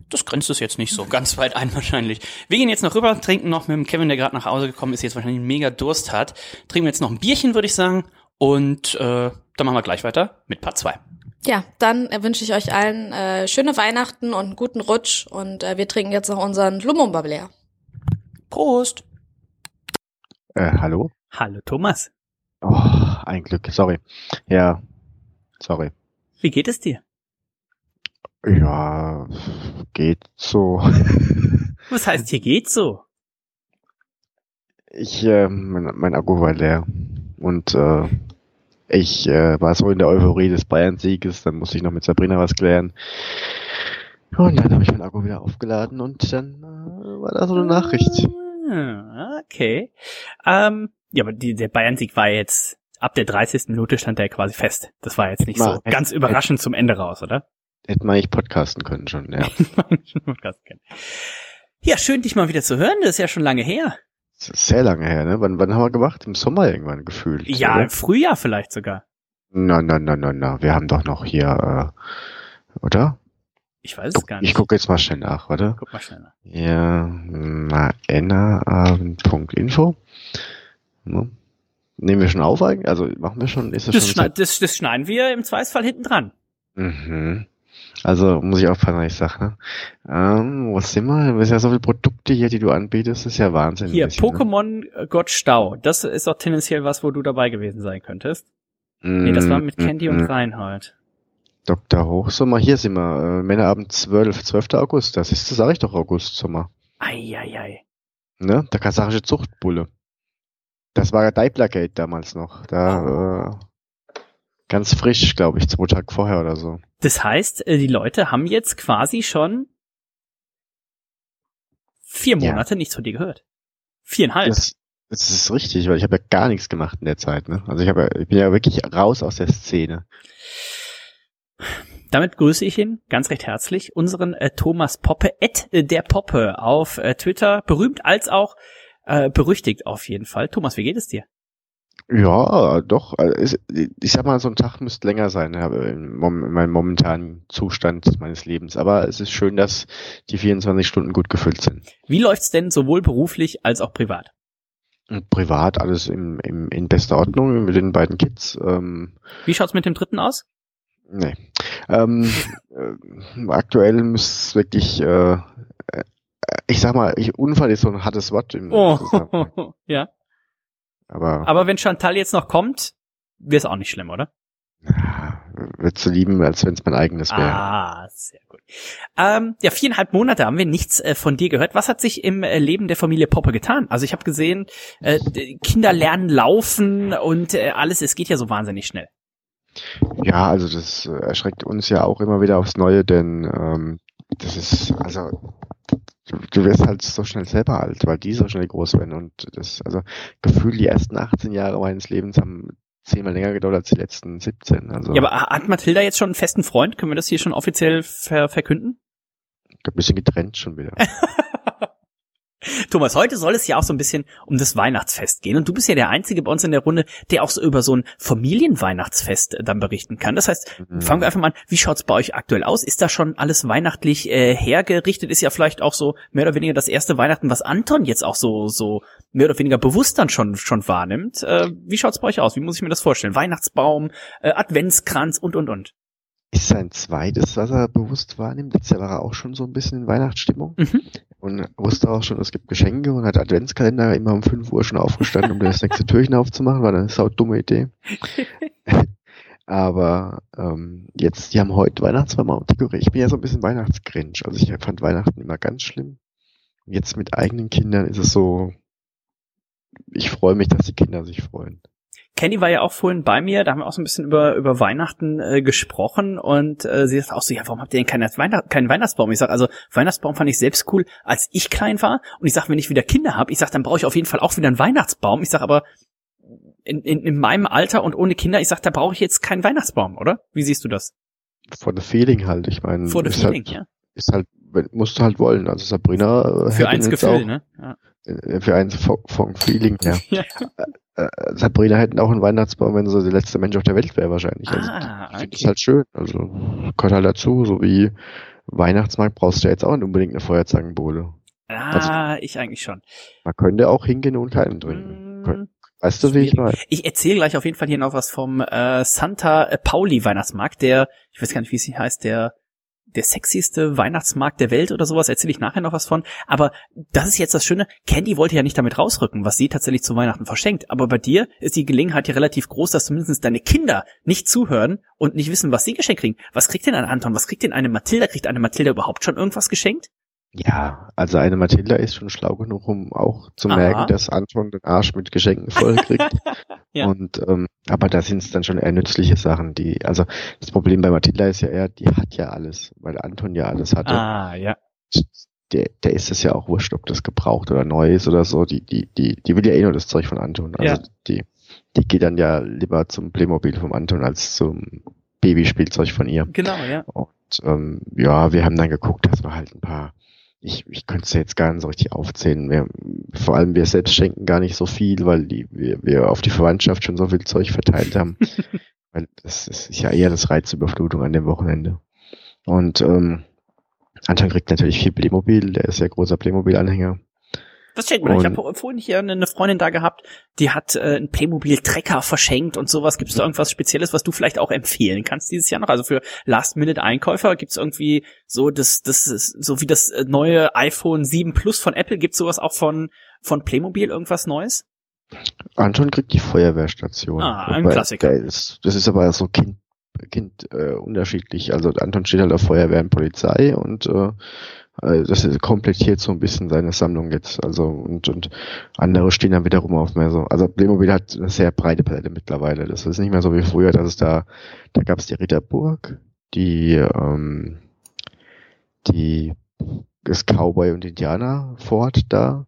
Das grenzt es jetzt nicht so ganz weit ein wahrscheinlich. Wir gehen jetzt noch rüber, trinken noch mit dem Kevin, der gerade nach Hause gekommen ist, jetzt wahrscheinlich mega Durst hat. Trinken wir jetzt noch ein Bierchen, würde ich sagen. Und äh, dann machen wir gleich weiter mit Part 2. Ja, dann äh, wünsche ich euch allen äh, schöne Weihnachten und einen guten Rutsch und äh, wir trinken jetzt noch unseren Lumumba leer. Prost! Äh, hallo? Hallo Thomas. Oh, ein Glück, sorry. Ja, sorry. Wie geht es dir? Ja, geht so. Was heißt, hier geht's so? Ich, äh, mein, mein Akku war leer. Und äh, ich äh, war so in der Euphorie des Bayern-Sieges, dann musste ich noch mit Sabrina was klären. Und dann habe ich meinen Akku wieder aufgeladen und dann äh, war da so eine Nachricht. Ah, Okay. Ähm, ja, aber die, der Bayern-Sieg war jetzt, ab der 30. Minute stand der quasi fest. Das war jetzt nicht Mal- so ganz überraschend zum Ende raus, oder? Hätte man eigentlich podcasten können schon, ja. ja, schön, dich mal wieder zu hören. Das ist ja schon lange her. Sehr lange her, ne? Wann, wann haben wir gemacht? Im Sommer irgendwann gefühlt. Ja, oder? im Frühjahr vielleicht sogar. Na, na, na, na, na. Wir haben doch noch hier, äh, oder? Ich weiß es gar nicht. Ich gucke jetzt mal schnell nach, warte. Guck mal schneller. Ja, maennaabend.info. Ne? Nehmen wir schon auf eigentlich? Also machen wir schon, ist das, Das, schon schneid, das, das schneiden wir im Zweifelsfall hinten dran. Mhm. Also muss ich aufpassen, was ich sage. Ne? Ähm, wo sind wir? Du hast ja so viele Produkte hier, die du anbietest, das ist ja Wahnsinn. Hier, bisschen, ne? Pokémon äh, Gott Stau. Das ist doch tendenziell was, wo du dabei gewesen sein könntest. Nee, das war mit Candy und Mhm. Reinhold. Dr. Hochsommer, hier sind wir. Äh, Männerabend 12, 12. August. Das ist, das sage ich doch August, Sommer. Eieiei. Ne? Der kasarische Zuchtbulle. Das war ja Deiblergate damals noch. Da, äh, ganz frisch, glaube ich, zwei Tage vorher oder so. Das heißt, äh, die Leute haben jetzt quasi schon vier Ja. Monate nichts von dir gehört. Viereinhalb. Das, das ist richtig, weil ich habe ja gar nichts gemacht in der Zeit. Ne? Also ich, hab ja, ich bin ja wirklich raus aus der Szene. Damit grüße ich ihn ganz recht herzlich, unseren äh, Thomas Poppe, Ed äh, der Poppe auf äh, Twitter, berühmt als auch äh, berüchtigt auf jeden Fall. Thomas, wie geht es dir? Ja, doch. also es- Ich sag mal, so ein Tag müsste länger sein, in meinem momentanen Zustand meines Lebens. Aber es ist schön, dass die 24 Stunden gut gefüllt sind. Wie läuft's denn sowohl beruflich als auch privat? Privat alles im, im, in bester Ordnung mit den beiden Kids. Ähm, Wie schaut's mit dem dritten aus? nee. Ähm, äh, aktuell muss wirklich, äh, äh, ich sag mal, ich, Unfall ist so ein hartes Wort. Im. Oh, ja. Aber, Aber wenn Chantal jetzt noch kommt, wäre es auch nicht schlimm, oder? ja, wird zu lieben, als wenn es mein eigenes wäre. Ah, sehr gut. Ähm, ja, viereinhalb Monate haben wir nichts äh, von dir gehört. Was hat sich im äh, Leben der Familie Poppe getan? Also ich habe gesehen, äh, Kinder lernen laufen und äh, alles. Es geht ja so wahnsinnig schnell. Ja, also das äh, erschreckt uns ja auch immer wieder aufs Neue, denn ähm, das ist, also du, du wirst halt so schnell selber alt, weil die so schnell groß werden und das, also gefühlt die ersten 18 Jahre meines Lebens haben zehnmal länger gedauert als die letzten 17. Also Ja, aber hat Mathilda jetzt schon einen festen Freund? Können wir das hier schon offiziell ver verkünden? ein bisschen getrennt schon wieder. Thomas, heute soll es ja auch so ein bisschen um das Weihnachtsfest gehen. Und du bist ja der Einzige bei uns in der Runde, der auch so über so ein Familienweihnachtsfest äh, dann berichten kann. Das heißt, Mhm. fangen wir einfach mal an, wie schaut's bei euch aktuell aus? Ist da schon alles weihnachtlich äh, hergerichtet? Ist ja vielleicht auch so mehr oder weniger das erste Weihnachten, was Anton jetzt auch so, so mehr oder weniger bewusst dann schon, schon wahrnimmt. Äh, wie schaut's bei euch aus? Wie muss ich mir das vorstellen? Weihnachtsbaum, äh, Adventskranz und, und, und. Ist sein zweites, was er bewusst wahrnimmt. Letztes Jahr war er auch schon so ein bisschen in Weihnachtsstimmung Mhm. Und wusste auch schon, es gibt Geschenke und hat Adventskalender immer um 5 Uhr schon aufgestanden, um das nächste Türchen aufzumachen. War eine saudumme Idee. Aber ähm, jetzt, die haben heute Weihnachtsbaum Dekoré. Ich bin ja so ein bisschen Weihnachtsgrinch. Also ich fand Weihnachten immer ganz schlimm. Und jetzt mit eigenen Kindern ist es so, ich freue mich, dass die Kinder sich freuen. Kenny war ja auch vorhin bei mir, da haben wir auch so ein bisschen über, über Weihnachten äh, gesprochen und äh, sie sagt auch so, ja, warum habt ihr denn keinen, Weihnacht, keinen Weihnachtsbaum? Ich sag, also Weihnachtsbaum fand ich selbst cool, als ich klein war und ich sag, wenn ich wieder Kinder habe, ich sag, dann brauche ich auf jeden Fall auch wieder einen Weihnachtsbaum. Ich sag aber, in, in, in meinem Alter und ohne Kinder, ich sag, da brauche ich jetzt keinen Weihnachtsbaum, oder? Wie siehst du das? For the feeling halt. Ich meine, For the feeling, halt, ja. ist halt, musst du halt wollen. Also Sabrina äh, Für eins Gefühl, auch, ne? Ja. äh, Für eins vom, vom Feeling, ja. Ja. Äh, Sabrina hätten auch einen Weihnachtsbaum, wenn sie der letzte Mensch auf der Welt wäre wahrscheinlich. Also, Ah, ich finde okay. halt schön. Also gehört halt dazu, so wie Weihnachtsmarkt brauchst du ja jetzt auch nicht unbedingt eine Feuerzangenbowle. Ah, ich eigentlich schon. Man könnte auch hingehen und keinen trinken. Mm, Weißt du, wie ich meine? Ich erzähle gleich auf jeden Fall hier noch was vom äh, Santa Pauli Weihnachtsmarkt, der, ich weiß gar nicht, wie es heißt, der der sexyste Weihnachtsmarkt der Welt oder sowas, erzähle ich nachher noch was von. Aber das ist jetzt das Schöne, Candy wollte ja nicht damit rausrücken, was sie tatsächlich zu Weihnachten verschenkt. Aber bei dir ist die Gelegenheit hier relativ groß, dass zumindest deine Kinder nicht zuhören und nicht wissen, was sie geschenkt kriegen. Was kriegt denn ein Anton? Was kriegt denn eine Mathilda? Kriegt eine Mathilda überhaupt schon irgendwas geschenkt? Ja, also eine Mathilda ist schon schlau genug, um auch zu Aha. merken, dass Anton den Arsch mit Geschenken voll kriegt. Ja. Und ähm, aber da sind es dann schon eher nützliche Sachen, die, also das Problem bei Mathilda ist ja eher, die hat ja alles, weil Anton ja alles hatte. Ah, ja. Der, der ist es ja auch wurscht, ob das gebraucht oder neu ist oder so. Die, die, die, die will ja eh nur das Zeug von Anton. Also Ja. die, die geht dann ja lieber zum Playmobil vom Anton als zum Babyspielzeug von ihr. Genau, ja. Und ähm, ja, wir haben dann geguckt, dass wir halt ein paar, ich, ich könnte es jetzt gar nicht so richtig aufzählen. Wir, vor allem wir selbst schenken gar nicht so viel, weil die, wir, wir auf die Verwandtschaft schon so viel Zeug verteilt haben. weil das, ist ja eher das Reizüberflutung an dem Wochenende. Und ähm, Anton kriegt natürlich viel Playmobil, der ist ja großer Playmobil-Anhänger. Was schenkt man? Ich Und- habe vorhin hier eine Freundin da gehabt, die hat äh, einen Playmobil-Trecker verschenkt und sowas. Gibt es da irgendwas Spezielles, was du vielleicht auch empfehlen kannst dieses Jahr noch? Also für Last-Minute-Einkäufer gibt es irgendwie so das, das ist so wie das äh, neue iPhone 7 Plus von Apple. Gibt sowas auch von von Playmobil irgendwas Neues? Anton kriegt die Feuerwehrstation. Ah, ein Wobei, Klassiker. Ist, das ist aber so Kind, kind äh, unterschiedlich. Also Anton steht halt auf Feuerwehr und Polizei und äh, das ist, komplettiert so ein bisschen seine Sammlung jetzt. Also und, und andere stehen dann wiederum auf mehr so. Also Playmobil hat eine sehr breite Palette mittlerweile. Das ist nicht mehr so wie früher, dass es da, da gab es die Ritterburg, die ähm, die das Cowboy und Indianer Fort da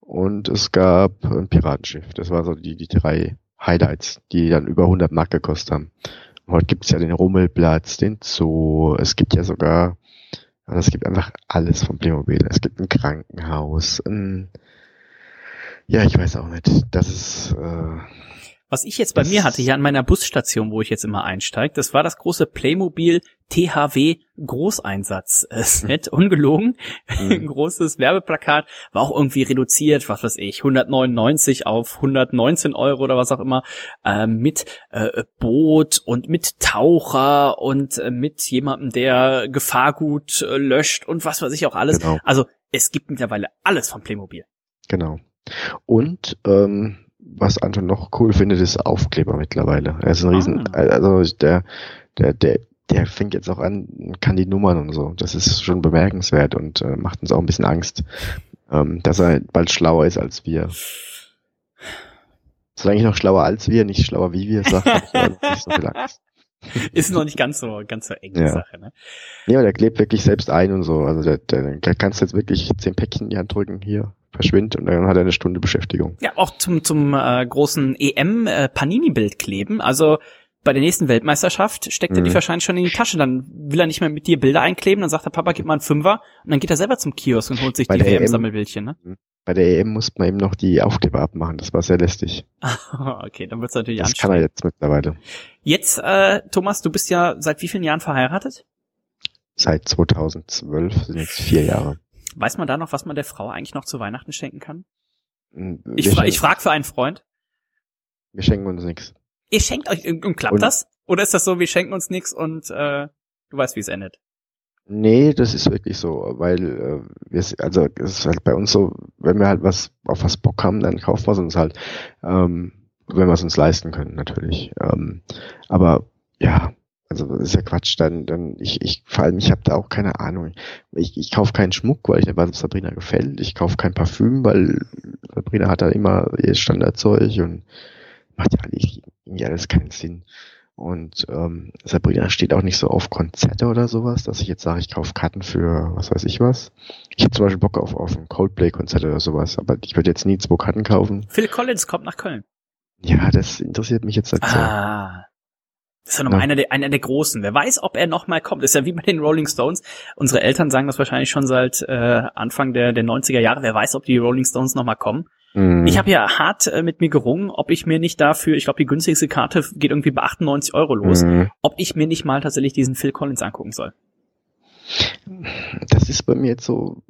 und es gab ein Piratenschiff. Das war so die, die drei Highlights, die dann über 100 Mark gekostet haben. Heute gibt's ja den Rummelplatz, den Zoo, es gibt ja sogar, also es gibt einfach alles von Playmobil. Es gibt ein Krankenhaus, ein, ja, ich weiß auch nicht. Das ist, äh, Was ich jetzt bei Das- mir hatte, hier an meiner Busstation, wo ich jetzt immer einsteige, das war das große Playmobil THW Großeinsatz-Set, ungelogen. Ein großes Werbeplakat, war auch irgendwie reduziert, was weiß ich, 199 auf 119 Euro oder was auch immer, äh, mit äh, Boot und mit Taucher und äh, mit jemandem, der Gefahrgut äh, löscht und was weiß ich auch alles. Genau. Also es gibt mittlerweile alles von Playmobil. Genau. Und ähm, was Anton noch cool findet, ist Aufkleber mittlerweile. Er ist ein Riesen, Ah. also der, der, der, der fängt jetzt auch an, kann die Nummern und so. Das ist schon bemerkenswert und äh, macht uns auch ein bisschen Angst, ähm, dass er bald schlauer ist als wir. Solange ich noch schlauer als wir, nicht schlauer wie wir, sagt hab ich nicht so viel Angst. Ist noch nicht ganz so, ganz so eng die Ja. Sache, ne? Ja, der klebt wirklich selbst ein und so. Also der, der, der kannst jetzt wirklich zehn Päckchen in die Hand drücken, hier, verschwind und dann hat er eine Stunde Beschäftigung. Ja, auch zum, zum äh, großen EM äh, Panini-Bild kleben. Also bei der nächsten Weltmeisterschaft steckt er die Mhm. wahrscheinlich schon in die Tasche. Dann will er nicht mehr mit dir Bilder einkleben. Dann sagt der Papa, gib mal einen Fünfer. Und dann geht er selber zum Kiosk und holt sich Bei die der EM WM-Sammelbildchen. Ne? Bei der EM musste man eben noch die Aufkleber abmachen. Das war sehr lästig. okay, dann wird's natürlich Das kann er jetzt mittlerweile. Jetzt, äh, Thomas, du bist ja seit wie vielen Jahren verheiratet? Seit 2012 sind jetzt vier Jahre. Weiß man da noch, was man der Frau eigentlich noch zu Weihnachten schenken kann? Wir Ich, fra ich frage für einen Freund. Wir schenken uns nichts. Ihr schenkt euch, und klappt Und- das? Oder ist das so, wir schenken uns nichts und äh, du weißt, wie es endet? Nee, das ist wirklich so, weil äh, wir, also es ist halt bei uns so, wenn wir halt was auf was Bock haben, dann kaufen wir es uns halt, ähm, wenn wir es uns leisten können, natürlich. Ähm, aber ja, also das ist ja Quatsch. Dann, dann ich, ich vor allem, ich habe da auch keine Ahnung. Ich, ich kaufe keinen Schmuck, weil ich nicht weiß, was Sabrina gefällt. Ich kaufe kein Parfüm, weil Sabrina hat da immer ihr Standardzeug und macht ja eigentlich irgendwie alles keinen Sinn. Und ähm, Sabrina steht auch nicht so auf Konzerte oder sowas, dass ich jetzt sage, ich kaufe Karten für was weiß ich was. Ich hätte zum Beispiel Bock auf, auf ein Coldplay-Konzert oder sowas, aber ich würde jetzt nie zwei Karten kaufen. Phil Collins kommt nach Köln. Ja, das interessiert mich jetzt nicht so. Das ist ja nochmal Ja. einer, der, einer der Großen. Wer weiß, ob er nochmal kommt. Das ist ja wie bei den Rolling Stones. Unsere Eltern sagen das wahrscheinlich schon seit äh, Anfang der, der 90er Jahre. Wer weiß, ob die Rolling Stones nochmal kommen. Mhm. Ich habe ja hart äh, mit mir gerungen, ob ich mir nicht dafür, ich glaube, die günstigste Karte geht irgendwie bei 98 Euro los, Mhm. ob ich mir nicht mal tatsächlich diesen Phil Collins angucken soll. Das ist bei mir jetzt so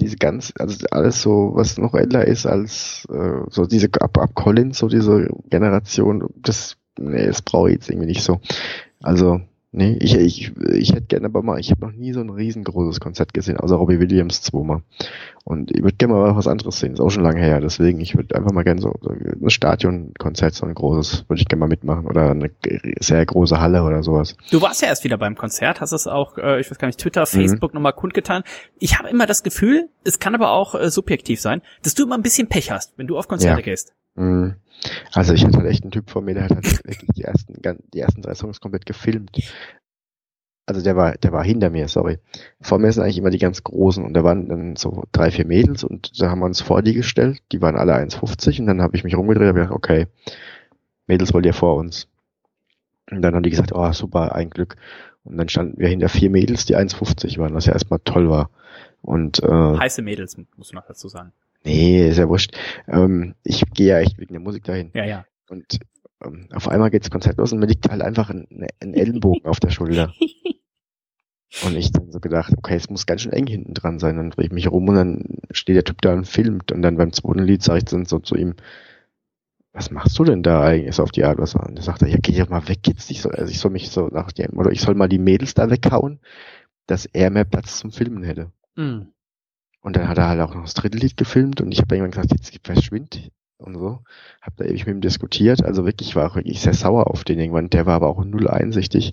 diese ganz, also alles so, was noch älter ist als äh, so diese ab, ab Collins, so diese Generation, das, nee, das brauche ich jetzt irgendwie nicht so. Also, nee, ich, ich, ich hätte gerne aber mal, ich habe noch nie so ein riesengroßes Konzert gesehen, außer Robbie Williams zweimal. Und ich würde gerne mal was anderes sehen, ist auch schon lange her, deswegen, ich würde einfach mal gerne so, so ein Stadionkonzert, so ein großes, würde ich gerne mal mitmachen oder eine sehr große Halle oder sowas. Du warst ja erst wieder beim Konzert, hast es auch, äh, ich weiß gar nicht, Twitter, Mhm. Facebook nochmal kundgetan. Ich habe immer das Gefühl, es kann aber auch äh, subjektiv sein, dass du immer ein bisschen Pech hast, wenn du auf Konzerte Ja. gehst. Mm. Also ich hatte halt echt einen Typ vor mir, der hat halt wirklich die ersten, die ersten drei Songs komplett gefilmt. Also der war, der war hinter mir, sorry. Vor mir sind eigentlich immer die ganz großen und da waren dann so drei, vier Mädels und da haben wir uns vor die gestellt. Die waren alle 1,50 und dann habe ich mich rumgedreht und gedacht, okay, Mädels wollt ihr vor uns. Und dann haben die gesagt, oh super, ein Glück. Und dann standen wir hinter vier Mädels, die 1,50 waren, was ja erstmal toll war. Und äh, Heiße Mädels, muss man dazu sagen. Nee, ist ja wurscht. Ähm, ich gehe ja echt wegen der Musik dahin. Ja, ja. Und ähm, auf einmal geht's Konzert los und mir liegt halt einfach ein, ein Ellenbogen auf der Schulter. Und ich dann so gedacht, okay, es muss ganz schön eng hinten dran sein. Dann drehe ich mich rum und dann steht der Typ da und filmt. Und dann beim zweiten Lied sage ich dann so zu ihm, was machst du denn da eigentlich? So auf die Art, was Und dann sagt er, ja, geh doch mal weg jetzt. Ich soll, also ich soll mich so nach dem, oder ich soll mal die Mädels da weghauen, dass er mehr Platz zum Filmen hätte. Mm. Und dann hat er halt auch noch das dritte Lied gefilmt und ich habe irgendwann gesagt, jetzt verschwind und so. Hab da ewig mit ihm diskutiert. Also wirklich ich war auch wirklich sehr sauer auf den irgendwann. Der war aber auch null einsichtig.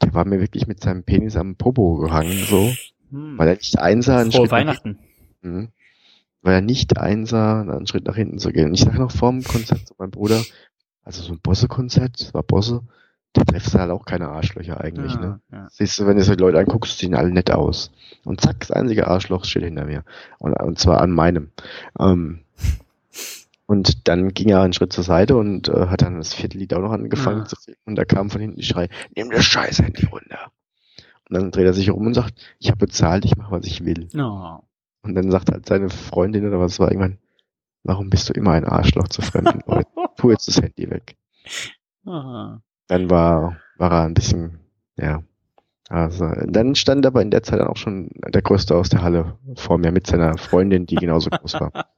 Der war mir wirklich mit seinem Penis am Popo gehangen, so. Hm. Weil er nicht einsah, einen Frohe Schritt nach Weihnachten. hinten, Mhm. weil er nicht einsah, einen Schritt nach hinten zu gehen. Und ich sag noch vorm Konzert zu meinem Bruder, also so ein Bosse-Konzert, das war Bosse, da treffst du halt auch keine Arschlöcher eigentlich, ne? Ja, ja. Siehst du, wenn du so die Leute anguckst, sehen alle nett aus. Und zack, das einzige Arschloch steht hinter mir. Und, und zwar an meinem. Ähm, Und dann ging er einen Schritt zur Seite und äh, hat dann das vierte Lied auch noch angefangen Ah. zu singen. Und da kam von hinten die Schrei, nimm das scheiß Handy runter. Und dann dreht er sich um und sagt, ich habe bezahlt, ich mache, was ich will. Oh. Und dann sagt halt seine Freundin oder was war irgendwann, warum bist du immer ein Arschloch zu fremden Leuten? Tu jetzt das Handy weg. Ah. Dann war, war er ein bisschen, ja. Also, dann stand aber in der Zeit dann auch schon der Größte aus der Halle vor mir mit seiner Freundin, die genauso groß war.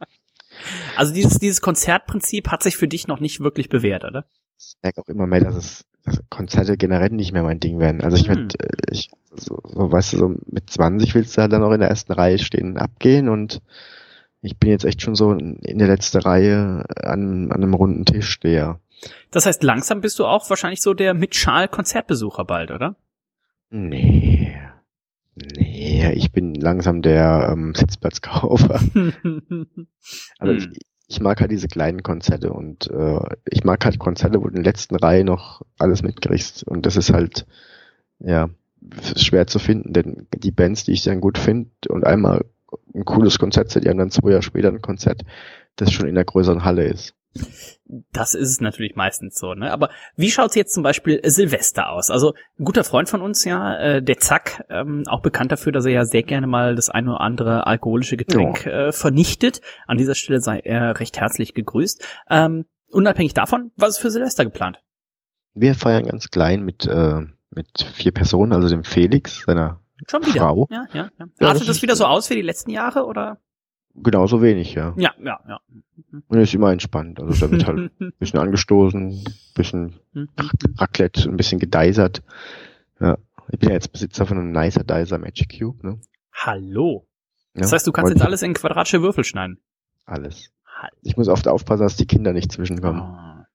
Also dieses, dieses Konzertprinzip hat sich für dich noch nicht wirklich bewährt, oder? Ich merke auch immer mehr, dass es dass Konzerte generell nicht mehr mein Ding werden. Also ich Hm. mit, äh, ich, so, so, weißt du, so mit 20 willst du halt dann noch in der ersten Reihe stehen und abgehen und ich bin jetzt echt schon so in der letzten Reihe an, an einem runden Tisch stehe. Das heißt, langsam bist du auch wahrscheinlich so der mit Schal Konzertbesucher bald, oder? Nee. Nee, ich bin langsam der ähm, Sitzplatzkaufer. Also Hm. ich, ich mag halt diese kleinen Konzerte und äh, ich mag halt Konzerte, wo du in der letzten Reihe noch alles mitkriegst. Und das ist halt, ja, schwer zu finden, denn die Bands, die ich dann gut finde und einmal ein cooles Konzert sind, die haben dann zwei Jahre später ein Konzert, das schon in der größeren Halle ist. Das ist es natürlich meistens so, ne? Aber wie schaut's jetzt zum Beispiel Silvester aus? Also ein guter Freund von uns ja, äh, der Zack, ähm, auch bekannt dafür, dass er ja sehr gerne mal das ein oder andere alkoholische Getränk äh, vernichtet. An dieser Stelle sei er recht herzlich gegrüßt. Ähm, unabhängig davon, was ist für Silvester geplant? Wir feiern ganz klein mit, äh, mit vier Personen, also dem Felix, seiner Schon wieder. Frau. Ja, ja, ja. Ja, Artet das das wieder so aus wie die letzten Jahre oder? Genauso wenig, ja. Ja, ja, ja. Und ist immer entspannt. Also da wird halt ein bisschen angestoßen, ein bisschen Raclette, ein bisschen gedeisert. Ja. Ich bin ja jetzt Besitzer von einem nicer Dicer Magic Cube, ne? Hallo. Ja. Das heißt, du kannst jetzt alles in quadratische Würfel schneiden. Alles. Halt. Ich muss oft aufpassen, dass die Kinder nicht zwischenkommen. Ah.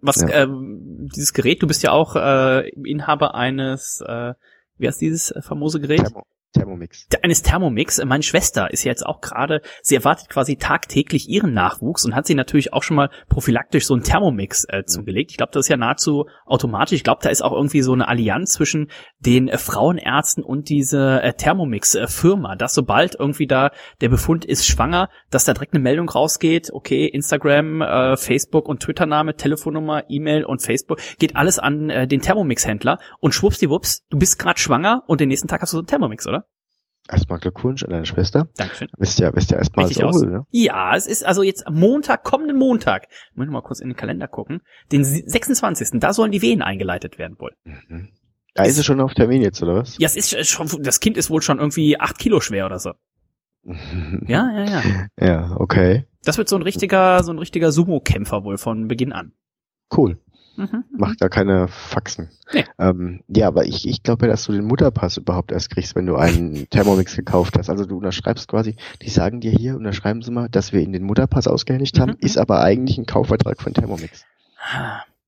Was, Ja. ähm, dieses Gerät, du bist ja auch äh, Inhaber eines, äh, wie heißt dieses äh, famose Gerät? Thermo, Thermomix. Eines Thermomix. Meine Schwester ist ja jetzt auch gerade, sie erwartet quasi tagtäglich ihren Nachwuchs und hat sie natürlich auch schon mal prophylaktisch so einen Thermomix äh, zugelegt. Ich glaube, das ist ja nahezu automatisch. Ich glaube, da ist auch irgendwie so eine Allianz zwischen den äh, Frauenärzten und diese äh, Thermomix-Firma, dass sobald irgendwie da der Befund ist schwanger, dass da direkt eine Meldung rausgeht, okay, Instagram, äh, Facebook und Twitter-Name, Telefonnummer, E-Mail und Facebook, geht alles an äh, den Thermomix-Händler und schwuppsdiwupps, du bist gerade schwanger und den nächsten Tag hast du so einen Thermomix, oder? Erstmal Glückwunsch an deine Schwester. Dankeschön. Wisst ja, wisst ja erstmal Richtig so, aus. ne? Ja, es ist also jetzt am Montag, kommenden Montag, muss ich mal kurz in den Kalender gucken, den 26. Da sollen die Wehen eingeleitet werden wohl. Mhm. Da ist es schon auf Termin jetzt, oder was? Ja, es ist schon, das Kind ist wohl schon irgendwie acht Kilo schwer oder so. Ja, ja, ja. Ja, okay. Das wird so ein richtiger, so ein richtiger Sumo-Kämpfer wohl von Beginn an. Cool. Mhm. Macht gar keine Faxen. Nee. Ähm, ja, aber ich, ich glaube ja, dass du den Mutterpass überhaupt erst kriegst, wenn du einen Thermomix gekauft hast. Also du unterschreibst quasi, die sagen dir hier, unterschreiben sie mal, dass wir ihnen den Mutterpass ausgehändigt haben, Mhm. ist aber eigentlich ein Kaufvertrag von Thermomix.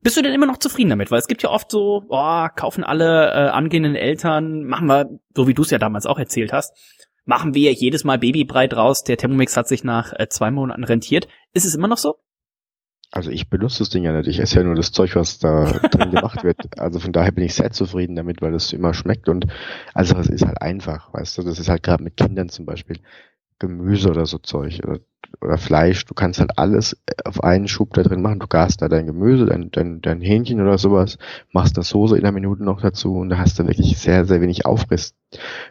Bist du denn immer noch zufrieden damit? Weil es gibt ja oft so, oh, kaufen alle äh, angehenden Eltern, machen wir, so wie du es ja damals auch erzählt hast, machen wir jedes Mal Babybrei draus. Der Thermomix hat sich nach äh, zwei Monaten rentiert. Ist es immer noch so? Also ich benutze das Ding ja nicht, ich esse ja nur das Zeug, was da drin gemacht wird. Also von daher bin ich sehr zufrieden damit, weil es immer schmeckt. Und also es ist halt einfach, weißt du, das ist halt gerade mit Kindern zum Beispiel Gemüse oder so Zeug oder, oder Fleisch, du kannst halt alles auf einen Schub da drin machen, du garst da dein Gemüse, dein, dein, dein Hähnchen oder sowas, machst eine Soße in einer Minute noch dazu und da hast du wirklich sehr, sehr wenig Aufriss.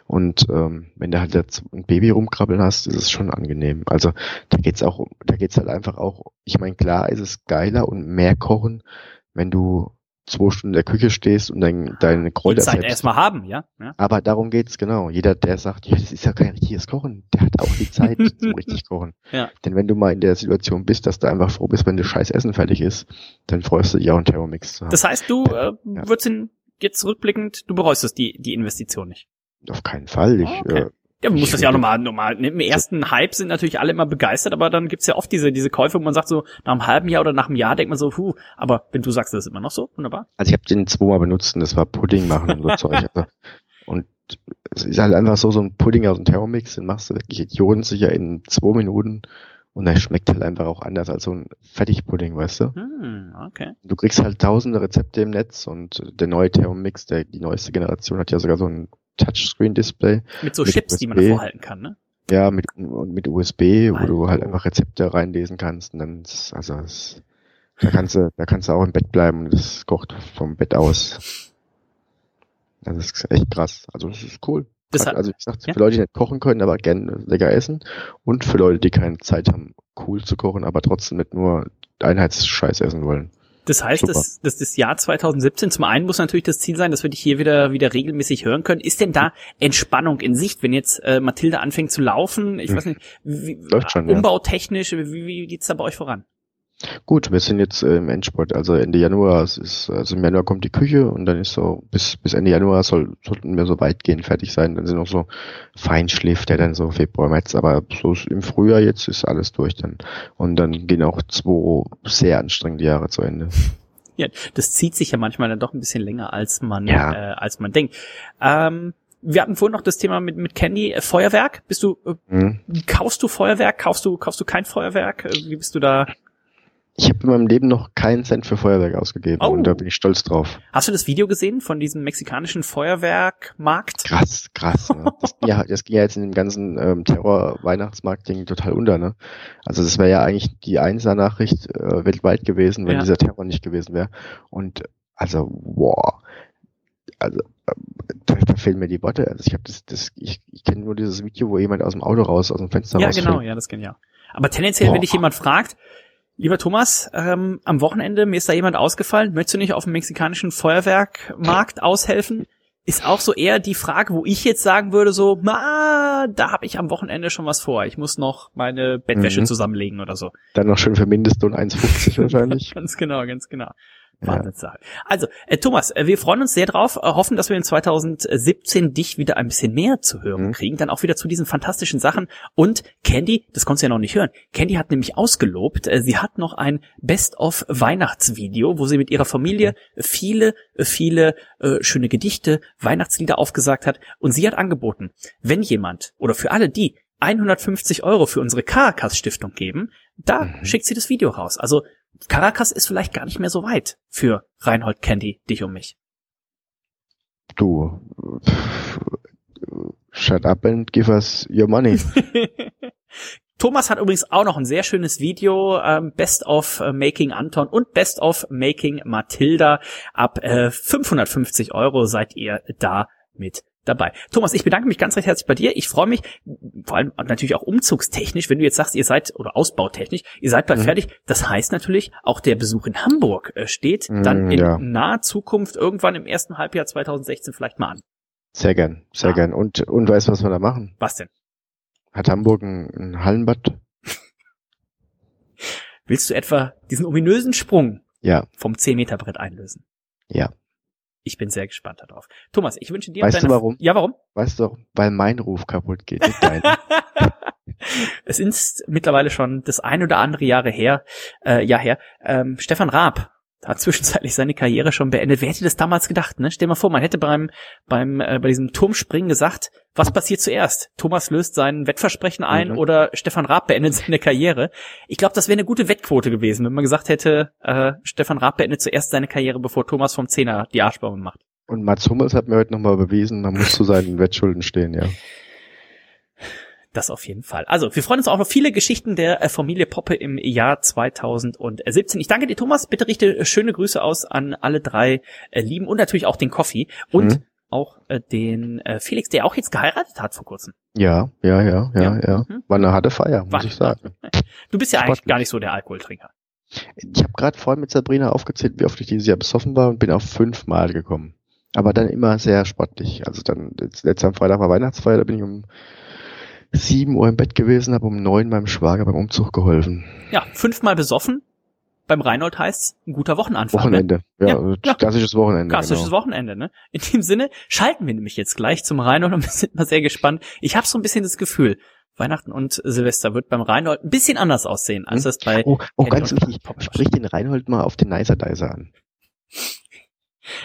Und ähm, wenn du halt jetzt ein Baby rumkrabbeln hast, ist es schon angenehm. Also da geht's auch, da geht's halt einfach auch, ich meine, klar ist es geiler und mehr kochen, wenn du zwei Stunden in der Küche stehst und dein, deine Die Kräuter Zeit selbst. erstmal haben, ja? ja? Aber darum geht's genau. Jeder, der sagt, ja, das ist ja kein richtiges Kochen, der hat auch die Zeit zum richtig Kochen. Ja. Denn wenn du mal in der Situation bist, dass du einfach froh bist, wenn das scheiß Essen fertig ist, dann freust du dich auch einen Thermomix zu haben. Das heißt, du äh, Ja. würdest ihn jetzt rückblickend, du bereust es, die, die Investition nicht. Auf keinen Fall. Ich, Okay. äh, Ja, man muss das ja auch nochmal, nochmal, ne, im ersten Hype sind natürlich alle immer begeistert, aber dann gibt's ja oft diese, diese Käufe, wo man sagt so, nach einem halben Jahr oder nach einem Jahr denkt man so, puh, aber wenn du sagst, das ist immer noch so, wunderbar. also ich habe den zweimal benutzt und das war Pudding machen und so Zeug. Also, und es ist halt einfach so, so ein Pudding aus dem Thermomix, den machst du wirklich idiotensicher in zwei Minuten und der schmeckt halt einfach auch anders als so ein Fertigpudding, weißt du? Hm, okay. Du kriegst halt tausende Rezepte im Netz und der neue Thermomix, der, die neueste Generation hat ja sogar so ein Touchscreen-Display. Mit so Mit Chips, die man USB. vorhalten kann, ne? Ja, mit, und mit USB, wo Hallo. du halt einfach Rezepte reinlesen kannst. Und dann, ist- also, es, da kannst du, da kannst du auch im Bett bleiben und das kocht vom Bett aus. Das ist echt krass. Also, das ist cool. Das Grad, hat- also, wie gesagt, ja. für Leute, die nicht kochen können, aber gerne lecker essen. Und für Leute, die keine Zeit haben, cool zu kochen, aber trotzdem nicht nur Einheitsscheiß essen wollen. Das heißt, Super. das, das, das Jahr 2017, zum einen muss natürlich das Ziel sein, dass wir dich hier wieder, wieder regelmäßig hören können. Ist denn da Entspannung in Sicht, wenn jetzt äh, Mathilde anfängt zu laufen? Ich Hm. weiß nicht, wie, Läuft schon, ja. umbautechnisch, wie, wie geht's da bei euch voran? Gut, wir sind jetzt äh, im Endspurt. Also Ende Januar es ist, also im Januar kommt die Küche und dann ist so, bis, bis Ende Januar soll, sollten wir so weitgehend fertig sein. Dann sind noch so Feinschliff, der dann so Februar, März, aber so im Frühjahr jetzt ist alles durch dann. Und dann gehen auch zwei sehr anstrengende Jahre zu Ende. Ja, das zieht sich ja manchmal dann doch ein bisschen länger, als man, Ja. äh, als man denkt. Ähm, wir hatten vorhin noch das Thema mit, mit Candy, äh, Feuerwerk. Bist du, äh, Hm. kaufst du Feuerwerk? Kaufst du, kaufst du kein Feuerwerk? Äh, Wie bist du da? Ich habe in meinem Leben noch keinen Cent für Feuerwerk ausgegeben Oh. und da bin ich stolz drauf. Hast du das Video gesehen von diesem mexikanischen Feuerwerkmarkt? Krass, krass. Ne? Das, ging ja, das ging ja jetzt in dem ganzen ähm, Terror-Weihnachtsmarkt-Ding total unter. Ne? Also das wäre ja eigentlich die Einser-Nachricht äh, weltweit gewesen, wenn Ja. dieser Terror nicht gewesen wäre. Und also, wow. Also da, da fehlen mir die Worte. Also ich habe das, das, ich, ich kenne nur dieses Video, wo jemand aus dem Auto raus, aus dem Fenster Ja, rausfällt. genau, ja, das kenne ich auch. Aber tendenziell, wenn Boah. dich jemand fragt, lieber Thomas, ähm, am Wochenende, mir ist da jemand ausgefallen, möchtest du nicht auf dem mexikanischen Feuerwerkmarkt aushelfen? Ist auch so eher die Frage, wo ich jetzt sagen würde, so, ma, da habe ich am Wochenende schon was vor. Ich muss noch meine Bettwäsche Mhm. zusammenlegen oder so. Dann noch schön für Mindestlohn 1,50 wahrscheinlich. Ganz genau, ganz genau. Ja. Wahnsinnssache. Also, äh, Thomas, äh, wir freuen uns sehr drauf, äh, hoffen, dass wir in 2017 dich wieder ein bisschen mehr zu hören Mhm. kriegen, dann auch wieder zu diesen fantastischen Sachen. Und Candy, das konntest du ja noch nicht hören, Candy hat nämlich ausgelobt, äh, sie hat noch ein Best-of-Weihnachtsvideo, wo sie mit ihrer Familie viele, viele äh, schöne Gedichte, Weihnachtslieder aufgesagt hat. Und sie hat angeboten, wenn jemand oder für alle die 150 Euro für unsere Caracas Stiftung geben, da Mhm. schickt sie das Video raus. Also Caracas ist vielleicht gar nicht mehr so weit für Reinhold Candy, dich und mich. Du, shut up and give us your money. Thomas hat übrigens auch noch ein sehr schönes Video, ähm, Best of äh, Making Anton und Best of Making Matilda. Ab äh, 550 Euro seid ihr da mit dabei. Thomas, ich bedanke mich ganz recht herzlich bei dir. Ich freue mich, vor allem natürlich auch umzugstechnisch, wenn du jetzt sagst, ihr seid, oder ausbautechnisch, ihr seid bald Mhm. fertig. Das heißt natürlich, auch der Besuch in Hamburg äh, steht dann Mm, in ja. naher Zukunft irgendwann im ersten Halbjahr 2016 vielleicht mal an. Sehr gern, sehr Ah. gern. Und, und weißt du, was wir da machen? Was denn? Hat Hamburg ein, ein Hallenbad? Willst du etwa diesen ominösen Sprung Ja, vom 10-Meter-Brett einlösen? ja. Ich bin sehr gespannt darauf. Thomas, ich wünsche dir Weißt du warum? Ja, warum? Weißt du, weil mein Ruf kaputt geht, nicht dein. es ist mittlerweile schon das ein oder andere Jahre her, äh, Jahr her. Ähm, Stefan Raab hat zwischenzeitlich seine Karriere schon beendet. Wer hätte das damals gedacht? Ne? Stell dir mal vor, man hätte beim beim äh, bei diesem Turmspringen gesagt, was passiert zuerst? Thomas löst sein Wettversprechen ein Mhm. oder Stefan Raab beendet seine Karriere? Ich glaube, das wäre eine gute Wettquote gewesen, wenn man gesagt hätte, äh, Stefan Raab beendet zuerst seine Karriere, bevor Thomas vom Zehner die Arschbaume macht. Und Mats Hummels hat mir heute nochmal bewiesen, man muss zu seinen Wettschulden stehen, ja. Das auf jeden Fall. Also, wir freuen uns auch auf viele Geschichten der äh, Familie Poppe im Jahr 2017. Ich danke dir, Thomas. Bitte richte äh, schöne Grüße aus an alle drei äh, Lieben und natürlich auch den Koffi und Mhm. auch äh, den äh, Felix, der auch jetzt geheiratet hat vor kurzem. Ja, ja, ja, ja, Ja. ja. Mhm. War eine harte Feier, muss War- ich sagen. Du bist ja eigentlich Sportlich. gar nicht so der Alkoholtrinker. Ich habe gerade vorhin mit Sabrina aufgezählt, wie oft ich dieses Jahr besoffen war und bin auf fünfmal gekommen. Aber dann immer sehr sportlich. Also dann, am Freitag war Weihnachtsfeier, da bin ich um sieben Uhr im Bett gewesen, habe um neun meinem Schwager beim Umzug geholfen. Ja, fünfmal besoffen. Beim Reinhold heißt's ein guter Wochenanfang. Ne? Wochenende. Ja, Ja, ja. klassisches Wochenende. Klassisches genau. Wochenende, ne? In dem Sinne schalten wir nämlich jetzt gleich zum Reinhold und wir sind mal sehr gespannt. Ich habe so ein bisschen das Gefühl, Weihnachten und Silvester wird beim Reinhold ein bisschen anders aussehen, als Hm? das bei Oh, oh ganz wichtig, sprich den Reinhold mal auf den Nicer Dicer an.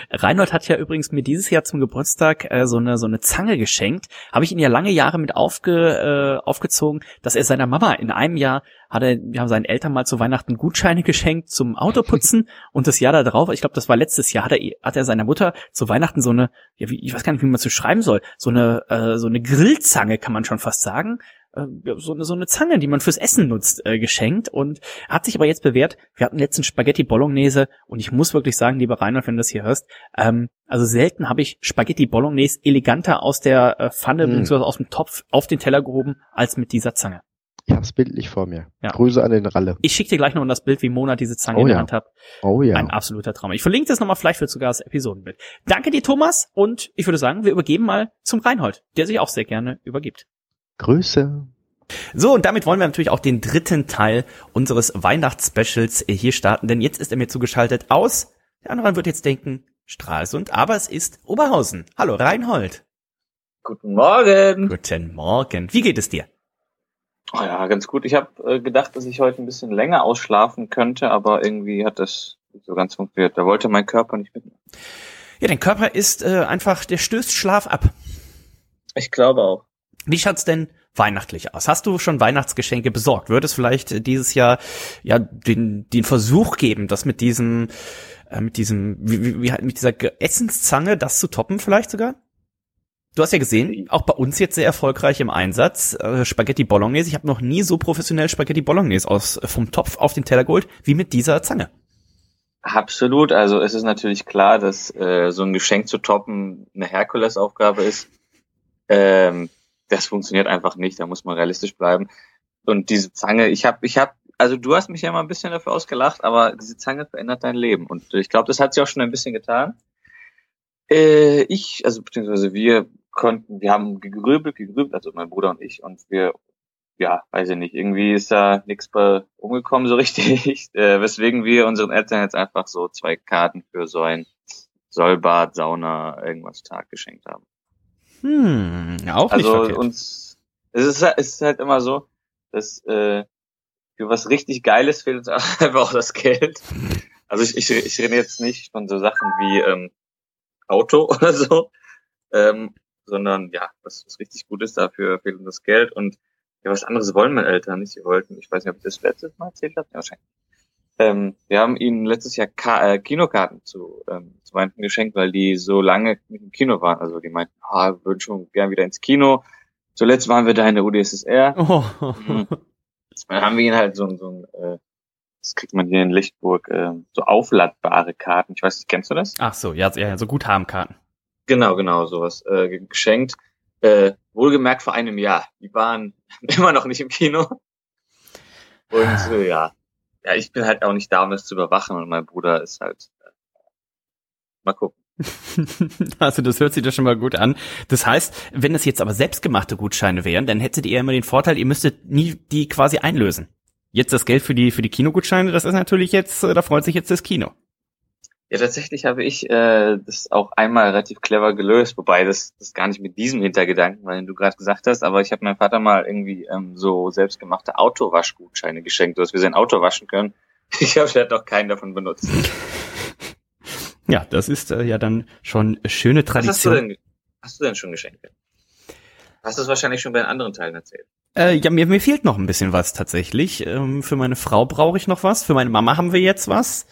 Reinhold hat ja übrigens mir dieses Jahr zum Geburtstag äh, so eine so eine Zange geschenkt. Habe ich ihn ja lange Jahre mit aufge, äh, aufgezogen, dass er seiner Mama in einem Jahr hat er, wir haben seinen Eltern mal zu Weihnachten Gutscheine geschenkt zum Autoputzen und das Jahr darauf, ich glaube, das war letztes Jahr, hat er, hat er seiner Mutter zu Weihnachten so eine, ja, wie, ich weiß gar nicht, wie man zu schreiben soll, so eine äh, so eine Grillzange kann man schon fast sagen, so, eine, so eine Zange, die man fürs Essen nutzt, äh, geschenkt und hat sich aber jetzt bewährt. Wir hatten letzten Spaghetti Bolognese und ich muss wirklich sagen, lieber Reinhard, wenn du das hier hörst, ähm, also selten habe ich Spaghetti Bolognese eleganter aus der äh, Pfanne Mm. bzw. aus dem Topf auf den Teller gehoben als mit dieser Zange. Ich hab's bildlich vor mir. Ja. Grüße an den Ralle. Ich schicke dir gleich noch das Bild, wie Mona diese Zange Oh in der ja. Hand hat. Oh ja. Ein absoluter Traum. Ich verlinke das nochmal, vielleicht wird sogar das Episodenbild. Danke dir, Thomas, und ich würde sagen, wir übergeben mal zum Reinhold, der sich auch sehr gerne übergibt. Grüße. So, und damit wollen wir natürlich auch den dritten Teil unseres Weihnachtsspecials hier starten, denn jetzt ist er mir zugeschaltet aus. Der andere wird jetzt denken, Stralsund, aber es ist Oberhausen. Hallo, Reinhold. Guten Morgen. Guten Morgen. Wie geht es dir? Oh ja, ganz gut. Ich habe äh, gedacht, dass ich heute ein bisschen länger ausschlafen könnte, aber irgendwie hat das nicht so ganz funktioniert. Da wollte mein Körper nicht mitmachen. Ja, dein Körper ist äh, einfach, der stößt Schlaf ab. Ich glaube auch. Wie schaut's denn weihnachtlich aus? Hast du schon Weihnachtsgeschenke besorgt? Würde es vielleicht äh, dieses Jahr ja den, den Versuch geben, das mit diesem, äh, mit diesem, wie, wie, mit dieser Ge- Essenszange, das zu toppen vielleicht sogar? Du hast ja gesehen, auch bei uns jetzt sehr erfolgreich im Einsatz, äh, Spaghetti Bolognese. Ich habe noch nie so professionell Spaghetti Bolognese aus äh, vom Topf auf den Teller geholt, wie mit dieser Zange. Absolut. Also es ist natürlich klar, dass äh, so ein Geschenk zu toppen eine Herkulesaufgabe ist. Ähm, das funktioniert einfach nicht. Da muss man realistisch bleiben. Und diese Zange, ich habe, ich habe, also du hast mich ja mal ein bisschen dafür ausgelacht, aber diese Zange verändert dein Leben. Und ich glaube, das hat sie auch schon ein bisschen getan. Äh, ich, also beziehungsweise wir konnten, wir haben gegrübelt, gegrübelt, also mein Bruder und ich, und wir, ja, weiß ich nicht, irgendwie ist da nichts bei rumgekommen so richtig, äh, weswegen wir unseren Eltern jetzt einfach so zwei Karten für so ein Sollbad, Sauna, irgendwas Tag geschenkt haben. Hm, auch nicht Also verkehrt. uns, es ist, es ist halt immer so, dass äh, für was richtig Geiles fehlt uns einfach auch das Geld. Also ich, ich, ich rede jetzt nicht von so Sachen wie ähm, Auto oder so, ähm, sondern ja, was, was richtig gut ist, dafür fehlt uns das Geld und ja, was anderes wollen meine Eltern nicht. Sie wollten, ich weiß nicht, ob ich das letztes Mal erzählt habe, ja, wahrscheinlich. Ähm, wir haben ihnen letztes Jahr Ka äh, Kinokarten zu, ähm, zu Weihnachten geschenkt, weil die so lange mit dem Kino waren. Also die meinten, ah, wir würden schon gern wieder ins Kino. Zuletzt waren wir da in der UdSSR. Oh. Mhm. Dann haben wir ihnen halt so, ein- so ein, äh, das kriegt man hier in Lichtburg, äh, so aufladbare Karten. Ich weiß nicht, kennst du das? Ach so, ja, ja, so Guthabenkarten. Genau, genau, sowas äh, ge- geschenkt. Äh, wohlgemerkt vor einem Jahr. Die waren immer noch nicht im Kino. Und äh, ja, ja, ich bin halt auch nicht da, um das zu überwachen. Und mein Bruder ist halt. Äh, mal gucken. Also das hört sich doch schon mal gut an. Das heißt, wenn es jetzt aber selbstgemachte Gutscheine wären, dann hättet ihr immer den Vorteil, ihr müsstet nie die quasi einlösen. Jetzt das Geld für die für die Kinogutscheine, das ist natürlich jetzt, äh, da freut sich jetzt das Kino. Ja, tatsächlich habe ich äh, das auch einmal relativ clever gelöst, wobei das, das gar nicht mit diesem Hintergedanken, weil du gerade gesagt hast, aber ich habe meinem Vater mal irgendwie ähm, so selbstgemachte Autowaschgutscheine geschenkt, dass wir sein Auto waschen können. Ich habe halt noch keinen davon benutzt. Ja, das ist äh, ja dann schon schöne Was hast du Tradition. denn, hast du denn schon Geschenke? Hast du es wahrscheinlich schon bei den anderen Teilen erzählt? Äh, ja, mir, mir fehlt noch ein bisschen was tatsächlich. Ähm, für meine Frau brauche ich noch was. Für meine Mama haben wir jetzt was.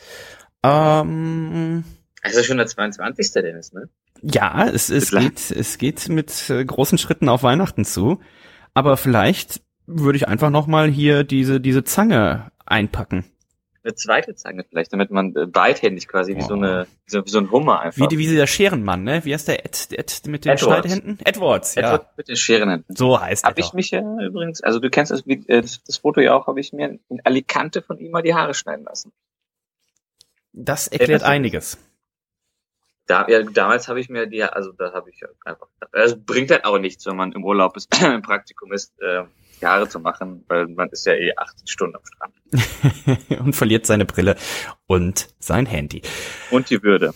Ähm, ist schon der 22. Dennis, ne? ja, es, es geht, es geht mit äh, großen Schritten auf Weihnachten zu. Aber vielleicht würde ich einfach noch mal hier diese diese Zange einpacken. Eine zweite Zange vielleicht, damit man äh, beidhändig quasi wie so Oh. eine, wie so, ein Hummer einfach. Wie, wie dieser Scherenmann, ne? Wie heißt der Ed, Ed mit den Edwards. Schneidehänden? Edwards, ja. Etwa mit den Scherenhänden. So heißt er Habe ich mich ja übrigens, also du kennst das, äh, das, das Foto ja auch, habe ich mir in Alicante von ihm mal die Haare schneiden lassen. Das erklärt Erinnerst du dich? einiges. Da, ja, damals habe ich mir die, also da habe ich ja einfach, also bringt halt auch nichts, wenn man im Urlaub ist, im Praktikum ist, äh, die Haare zu machen, weil man ist ja eh 18 Stunden am Strand. und verliert seine Brille und sein Handy. Und die Würde.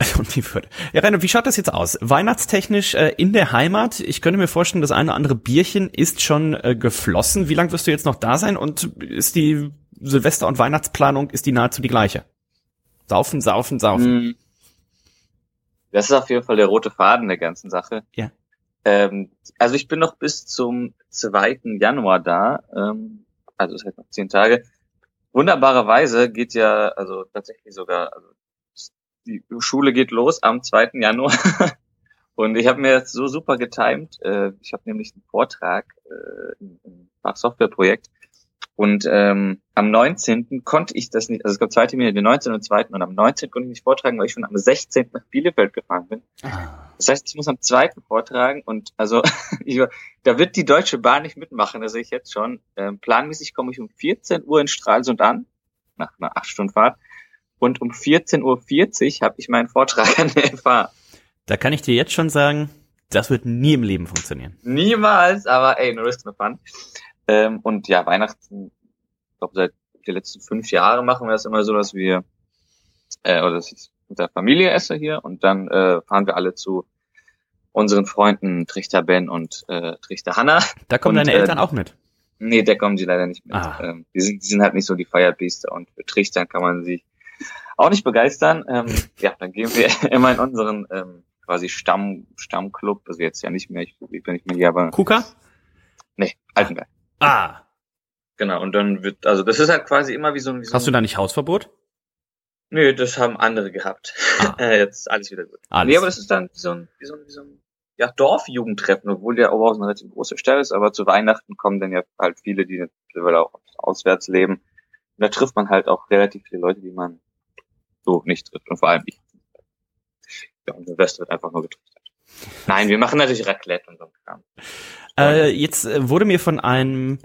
Und die Würde. Ja, Rainer, wie schaut das jetzt aus? Weihnachtstechnisch äh, in der Heimat. Ich könnte mir vorstellen, das eine oder andere Bierchen ist schon äh, geflossen. Wie lange wirst du jetzt noch da sein? Und ist die Silvester- und Weihnachtsplanung, ist die nahezu die gleiche? Saufen, saufen, saufen. Mm. Das ist auf jeden Fall der rote Faden der ganzen Sache. Ja. Ähm, also ich bin noch bis zum 2. Januar da, ähm, also das heißt noch zehn Tage. Wunderbarerweise geht ja, also tatsächlich sogar, also die Schule geht los am 2. Januar Und ich habe mir jetzt so super getimt. Äh, ich habe nämlich einen Vortrag äh, im, im Fachsoftwareprojekt. Und ähm, am 19. konnte ich das nicht, also es gab zwei Termine, den 19. und 2. Und am 19. konnte ich nicht vortragen, weil ich schon am 16. nach Bielefeld gefahren bin. Das heißt, ich muss am 2. vortragen und also ich, da wird die Deutsche Bahn nicht mitmachen, das sehe ich jetzt schon. Ähm, planmäßig komme ich um 14 Uhr in Stralsund an, nach einer 8 Stunden Fahrt. Und um 14.40 Uhr habe ich meinen Vortrag an der FH. Da kann ich dir jetzt schon sagen, das wird nie im Leben funktionieren. Niemals, aber ey, no risk, no fun. Ähm, und ja, Weihnachten, ich glaube, seit den letzten fünf Jahren machen wir das immer so, dass wir, äh, oder dass ich mit der Familie esse hier und dann äh, fahren wir alle zu unseren Freunden Trichter Ben und äh, Trichter Hanna. Da kommen Und, deine äh, Eltern auch mit. Nee, da kommen sie leider nicht mit. Ah. Ähm, die, sind, die sind halt nicht so die Feierbiester und für Trichtern kann man sich auch nicht begeistern. Ähm, ja, dann gehen wir immer in unseren ähm, quasi Stamm, Stammclub, also jetzt ja nicht mehr, ich, ich bin nicht mehr hier, aber Kuka? nee, Altenberg. Ah. Genau, und dann wird, also das ist halt quasi immer wie so ein, wie so Hast du da nicht Hausverbot? Nö, das haben andere gehabt. Ah. äh, jetzt ist alles wieder gut. Alles. Nee, aber das ist dann wie so ein, wie so ein, wie so ein ja, Dorfjugendtreffen, obwohl der Oberhausen eine relativ große Stadt ist, aber zu Weihnachten kommen dann ja halt viele, die mittlerweile auch auswärts leben. Und da trifft man halt auch relativ viele Leute, die man so nicht trifft. Und vor allem ich. Ja, und der Rest wird einfach nur getrichtert. Nein, wir machen natürlich Raclette und so ein Kram. Äh, jetzt äh, wurde mir von einem,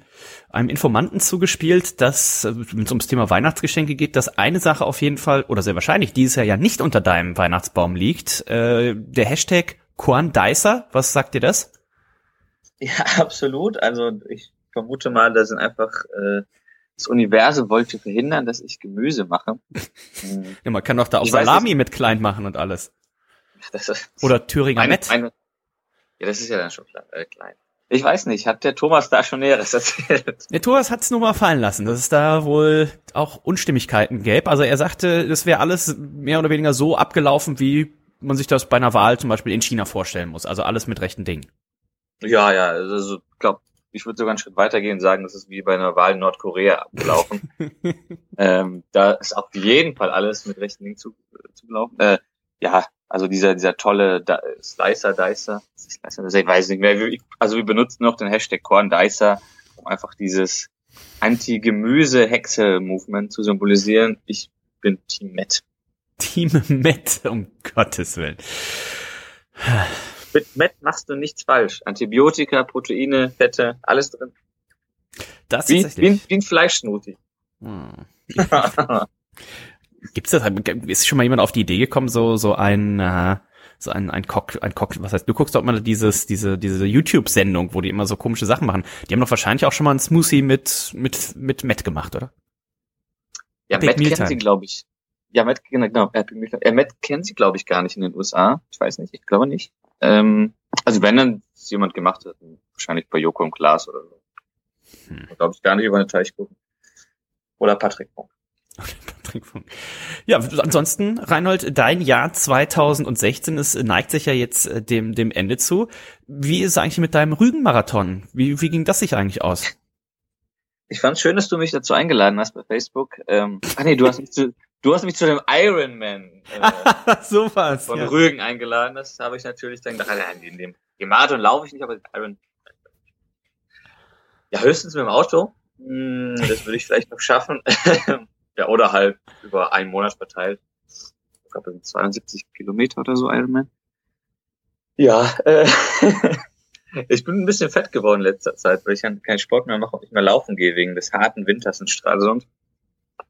einem Informanten zugespielt, dass, äh, wenn es ums Thema Weihnachtsgeschenke geht, dass eine Sache auf jeden Fall, oder sehr wahrscheinlich dieses Jahr ja nicht unter deinem Weihnachtsbaum liegt. Äh, der Hashtag Korn Dicer, was sagt dir das? Ja, absolut. Also ich vermute mal, da sind einfach äh, das Universum wollte verhindern, dass ich Gemüse mache. Ja, man kann doch da auch Ich weiß Salami mit klein machen und alles. das ist Oder Thüringer meine, Met. meine, ja, das ist ja dann schon klar, äh, klein. Ich weiß nicht, hat der Thomas da schon Näheres erzählt? Der Thomas hat's nur mal fallen lassen, dass es da wohl auch Unstimmigkeiten gäbe. Also er sagte, das wäre alles mehr oder weniger so abgelaufen, wie man sich das bei einer Wahl zum Beispiel in China vorstellen muss. Also alles mit rechten Dingen. Ja, ja, also ich glaube, ich würde sogar einen Schritt weitergehen und sagen, das ist wie bei einer Wahl in Nordkorea abgelaufen. ähm, da ist auf jeden Fall alles mit rechten Dingen zu, zugelaufen. Äh, ja, also dieser dieser tolle da Slicer Dicer, Slicer, ich weiß nicht mehr. Also wir benutzen noch den Hashtag Corn Dicer, um einfach dieses Anti-Gemüse-Hexe-Movement zu symbolisieren. Ich bin Team Met. Team Met, um Gottes Willen. Mit Met machst du nichts falsch. Antibiotika, Proteine, Fette, alles drin. Das Wie, wie, tatsächlich. wie ein Fleischsmoothie. Hm. Gibt's das? Ist schon mal jemand auf die Idee gekommen, so so ein äh, so ein ein Cock, ein Cock, was heißt? Du guckst doch mal dieses diese diese YouTube-Sendung, wo die immer so komische Sachen machen. Die haben doch wahrscheinlich auch schon mal einen Smoothie mit mit mit Met gemacht, oder? Ja, Epic Matt kennt sie, glaube ich. Ja, Matt, genau, genau. Epic. Äh, Matt kennt sie, glaube ich, gar nicht in den USA. Ich weiß nicht, ich glaube nicht. Ähm, also wenn dann es jemand gemacht hat, wahrscheinlich bei Joko und Klaas oder so. Hm. Glaube ich gar nicht über eine Teich gucken. Oder Patrick Funk. Patrick Funk. Ja, ansonsten, Reinhold, dein Jahr 2016 ist, neigt sich ja jetzt äh, dem, dem Ende zu. Wie ist es eigentlich mit deinem Rügenmarathon? Wie, wie ging das sich eigentlich aus? Ich fand schön, dass du mich dazu eingeladen hast bei Facebook. Ähm, ach nee, du hast mich zu, du hast mich zu dem Ironman äh, so was. von Ja. Rügen eingeladen. Das habe ich natürlich dann gedacht, nein, in dem im Marathon laufe ich nicht, aber den Iron. Ja, höchstens mit dem Auto. Hm, Das würde ich vielleicht noch schaffen. ja, oder halt über einen Monat verteilt. Ich glaube, das sind 72 Kilometer oder so Ironman. Ja, äh, ich bin ein bisschen fett geworden in letzter Zeit, weil ich dann keinen Sport mehr mache und nicht mehr laufen gehe wegen des harten Winters in Stralsund.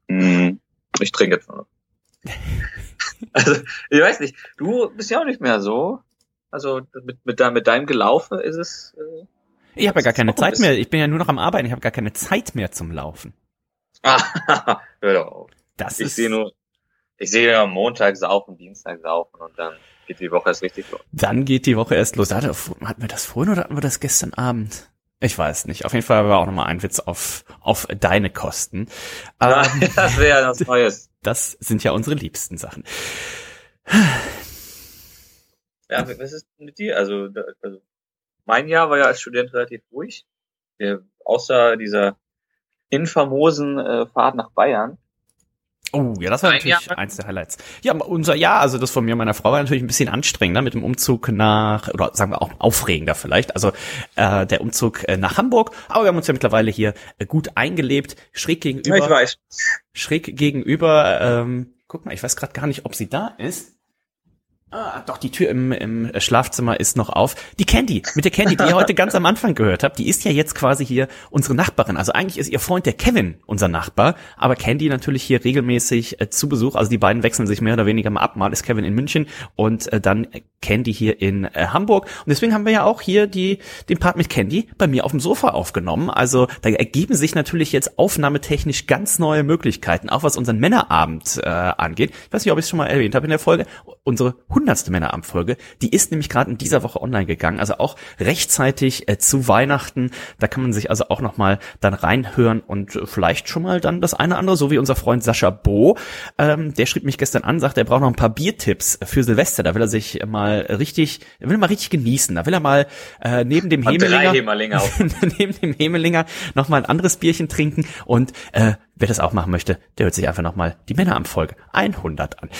Hm, Ich trinke jetzt noch. Also, ich weiß nicht, du bist ja auch nicht mehr so. Also mit, mit, dein- mit deinem Gelaufe ist es. Äh, Ich habe ja gar keine Zeit mehr. Ich bin ja nur noch am Arbeiten. Ich habe gar keine Zeit mehr zum Laufen. Ah, hör doch auf. Das Ich sehe nur, ich sehe am Montag saufen, Dienstag saufen und dann geht die Woche erst richtig los. dann geht die Woche erst los. Hatte- Hatten wir das vorhin oder hatten wir das gestern Abend? Ich weiß nicht. Auf jeden Fall war auch nochmal ein Witz auf, auf deine Kosten. Aber das wäre ja was Neues. das sind ja unsere liebsten Sachen. Ja, was ist mit dir? Also, also mein Jahr war ja als Student relativ ruhig. Der, außer dieser infamosen äh, Fahrt nach Bayern. Oh, ja, das war Ein natürlich Jahr. eins der Highlights. Ja, unser Jahr, also das von mir und meiner Frau war natürlich ein bisschen anstrengender mit dem Umzug nach, oder sagen wir auch aufregender vielleicht, also äh, der Umzug äh, nach Hamburg. Aber wir haben uns ja mittlerweile hier äh, gut eingelebt, schräg gegenüber. Ja, ich weiß. schräg gegenüber. Ähm, guck mal, ich weiß gerade gar nicht, ob sie da ist. Ah, doch, die Tür im, im Schlafzimmer ist noch auf. Die Candy, mit der Candy, die ihr heute ganz am Anfang gehört habt, die ist ja jetzt quasi hier unsere Nachbarin. Also eigentlich ist ihr Freund der Kevin unser Nachbar, aber Candy natürlich hier regelmäßig äh, zu Besuch. Also die beiden wechseln sich mehr oder weniger mal ab. Mal ist Kevin in München und äh, dann Candy hier in äh, Hamburg. Und deswegen haben wir ja auch hier die, den Part mit Candy bei mir auf dem Sofa aufgenommen. Also da ergeben sich natürlich jetzt aufnahmetechnisch ganz neue Möglichkeiten, auch was unseren Männerabend äh, angeht. Ich weiß nicht, ob ich es schon mal erwähnt habe in der Folge. Unsere hundertste Männerabendfolge, die ist nämlich gerade in dieser Woche online gegangen, also auch rechtzeitig äh, zu Weihnachten. Da kann man sich also auch noch mal dann reinhören und äh, vielleicht schon mal dann das eine oder andere, so wie unser Freund Sascha Bo, ähm, der schrieb mich gestern an, sagt, er braucht noch ein paar Biertipps für Silvester. Da will er sich mal richtig, er will er mal richtig genießen. Da will er mal äh, neben dem Hemelinger neben dem Hemelinger noch mal ein anderes Bierchen trinken und äh, wer das auch machen möchte, der hört sich einfach noch mal die Männerabendfolge 100 an.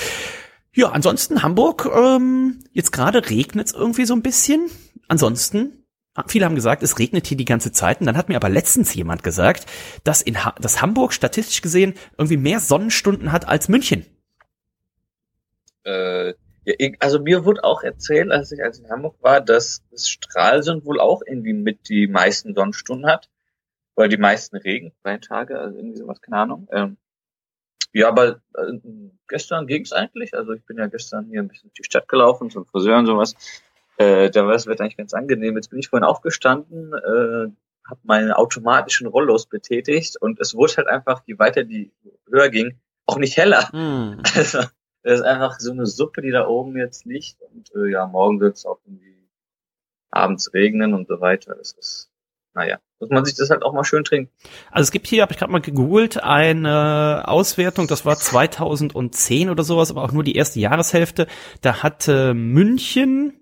Ja, ansonsten Hamburg, ähm, jetzt gerade regnet es irgendwie so ein bisschen. Ansonsten, viele haben gesagt, es regnet hier die ganze Zeit. Und dann hat mir aber letztens jemand gesagt, dass, in ha dass Hamburg statistisch gesehen irgendwie mehr Sonnenstunden hat als München. Äh, ja, also mir wurde auch erzählt, als ich als in Hamburg war, dass das Stralsund wohl auch irgendwie mit die meisten Sonnenstunden hat. Oder die meisten Regentage, also irgendwie sowas, keine Ahnung. Ähm, ja, aber äh, gestern ging's eigentlich. Also ich bin ja gestern hier ein bisschen durch die Stadt gelaufen, zum Friseur und sowas. Äh, da war das Wetter eigentlich ganz angenehm. Jetzt bin ich vorhin aufgestanden, äh, habe meine automatischen Rollos betätigt und es wurde halt einfach, je weiter die höher ging, auch nicht heller. Also, das ist einfach so eine Suppe, die da oben jetzt liegt. Und äh, ja, morgen wird es auch irgendwie abends regnen und so weiter. Das ist, naja, muss man sich das halt auch mal schön trinken. Also es gibt hier, habe ich gerade mal gegoogelt, eine Auswertung, das war 2010 oder sowas, aber auch nur die erste Jahreshälfte. Da hatte München,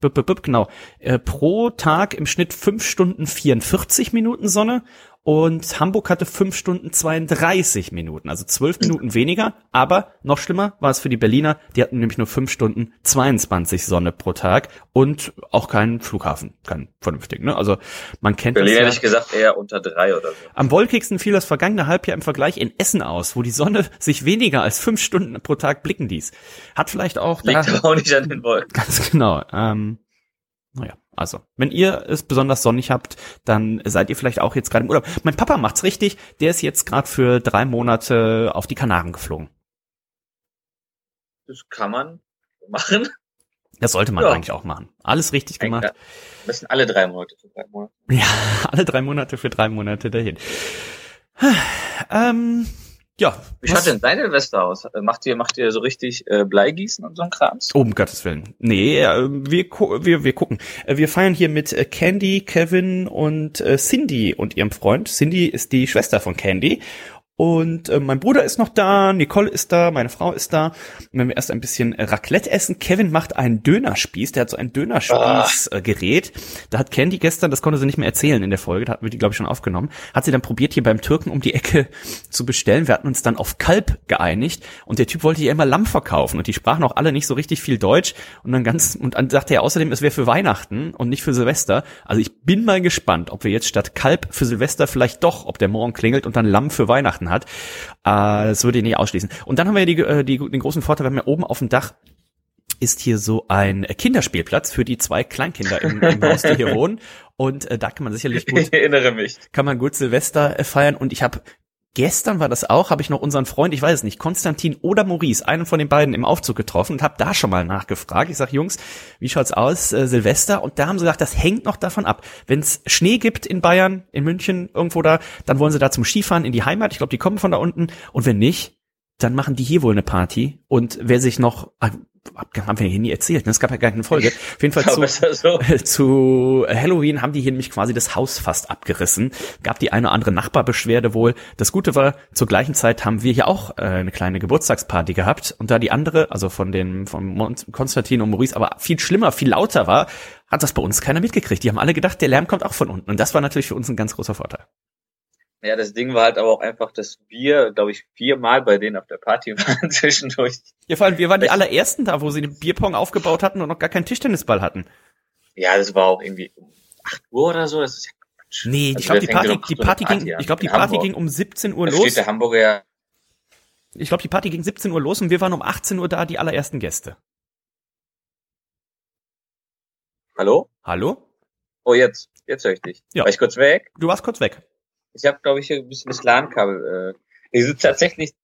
genau, äh, pro Tag im Schnitt 5 Stunden 44 Minuten Sonne und Hamburg hatte 5 Stunden 32 Minuten, also 12 Minuten weniger, aber noch schlimmer war es für die Berliner, die hatten nämlich nur 5 Stunden 22 Sonne pro Tag und auch keinen Flughafen, keinen vernünftigen, ne? Also man kennt Berlin das ja. hätte ich gesagt eher unter drei oder so. Am wolkigsten fiel das vergangene Halbjahr im Vergleich in Essen aus, wo die Sonne sich weniger als fünf Stunden pro Tag blicken ließ. Hat vielleicht auch da, Liegt aber auch nicht an den Wolken. ganz genau. Ähm, naja, also wenn ihr es besonders sonnig habt, dann seid ihr vielleicht auch jetzt gerade im Urlaub. Mein Papa macht's richtig. Der ist jetzt gerade für drei Monate auf die Kanaren geflogen. Das kann man machen. Das sollte man Ja. eigentlich auch machen. Alles richtig gemacht. Ja, Das sind alle drei Monate für drei Monate. Ja, alle drei Monate für drei Monate dahin. Ähm, ja. Wie schaut denn dein Silvester aus? Macht ihr, macht ihr so richtig äh, Bleigießen und so ein Krams? Oh, um Gottes Willen. Nee, äh, wir, wir, wir gucken. Äh, Wir feiern hier mit äh, Candy, Kevin und äh, Cindy und ihrem Freund. Cindy ist die Schwester von Candy. Und äh, mein Bruder ist noch da, Nicole ist da, meine Frau ist da. Und wenn wir erst ein bisschen Raclette essen, Kevin macht einen Dönerspieß, der hat so ein Dönerspieß-Gerät. Da hat Candy gestern, das konnte sie nicht mehr erzählen in der Folge, da hatten wir die, glaube ich, schon aufgenommen, hat sie dann probiert, hier beim Türken um die Ecke zu bestellen. Wir hatten uns dann auf Kalb geeinigt und der Typ wollte ihr immer Lamm verkaufen und die sprachen auch alle nicht so richtig viel Deutsch und dann ganz, und dann sagte er außerdem, es wäre für Weihnachten und nicht für Silvester. Also ich bin mal gespannt, ob wir jetzt statt Kalb für Silvester vielleicht doch, ob der morgen klingelt und dann Lamm für Weihnachten hat. Äh, das würde ich nicht ausschließen. Und dann haben wir die, äh, die, den großen Vorteil, wir haben ja oben auf dem Dach ist hier so ein Kinderspielplatz für die zwei Kleinkinder im, im Haus, die hier wohnen. Und äh, da kann man sicherlich gut Ich erinnere mich. kann man gut Silvester äh, feiern und ich habe gestern war das auch, habe ich noch unseren Freund, ich weiß es nicht, Konstantin oder Maurice, einen von den beiden im Aufzug getroffen und habe da schon mal nachgefragt. Ich sag, Jungs, wie schaut's aus äh, Silvester? Und da haben sie gesagt, das hängt noch davon ab. Wenn es Schnee gibt in Bayern, in München, irgendwo da, dann wollen sie da zum Skifahren in die Heimat. Ich glaube, die kommen von da unten. Und wenn nicht, dann machen die hier wohl eine Party. Und wer sich noch, ah, haben wir hier nie erzählt, ne? es gab ja gar keine Folge. Auf jeden Fall zu, so. zu Halloween haben die hier nämlich quasi das Haus fast abgerissen. Gab die eine oder andere Nachbarbeschwerde wohl. Das Gute war, zur gleichen Zeit haben wir hier auch äh, eine kleine Geburtstagsparty gehabt. Und da die andere, also von den von Konstantin und Maurice, aber viel schlimmer, viel lauter war, hat das bei uns keiner mitgekriegt. Die haben alle gedacht, der Lärm kommt auch von unten. Und das war natürlich für uns ein ganz großer Vorteil. Ja, das Ding war halt aber auch einfach, dass wir, glaube ich, viermal bei denen auf der Party waren zwischendurch. Ja, vor allem, wir waren die allerersten da, wo sie den Bierpong aufgebaut hatten und noch gar keinen Tischtennisball hatten. Ja, das war auch irgendwie um 8 Uhr oder so. Das ist ja Quatsch. Nee, Also ich glaube, die Party, um die 8 Uhr Party ging, an? ich glaube, die Party Hamburg. ging um 17 Uhr Da los. steht der Hamburger ja. Ich glaube, die Party ging 17 Uhr los und wir waren um 18 Uhr da, die allerersten Gäste. Hallo? Hallo? Oh, jetzt. Jetzt höre ich dich. Ja. War ich kurz weg? Du warst kurz weg. Ich habe, glaube ich, hier ein bisschen das LAN-Kabel. Äh, ich sitze tatsächlich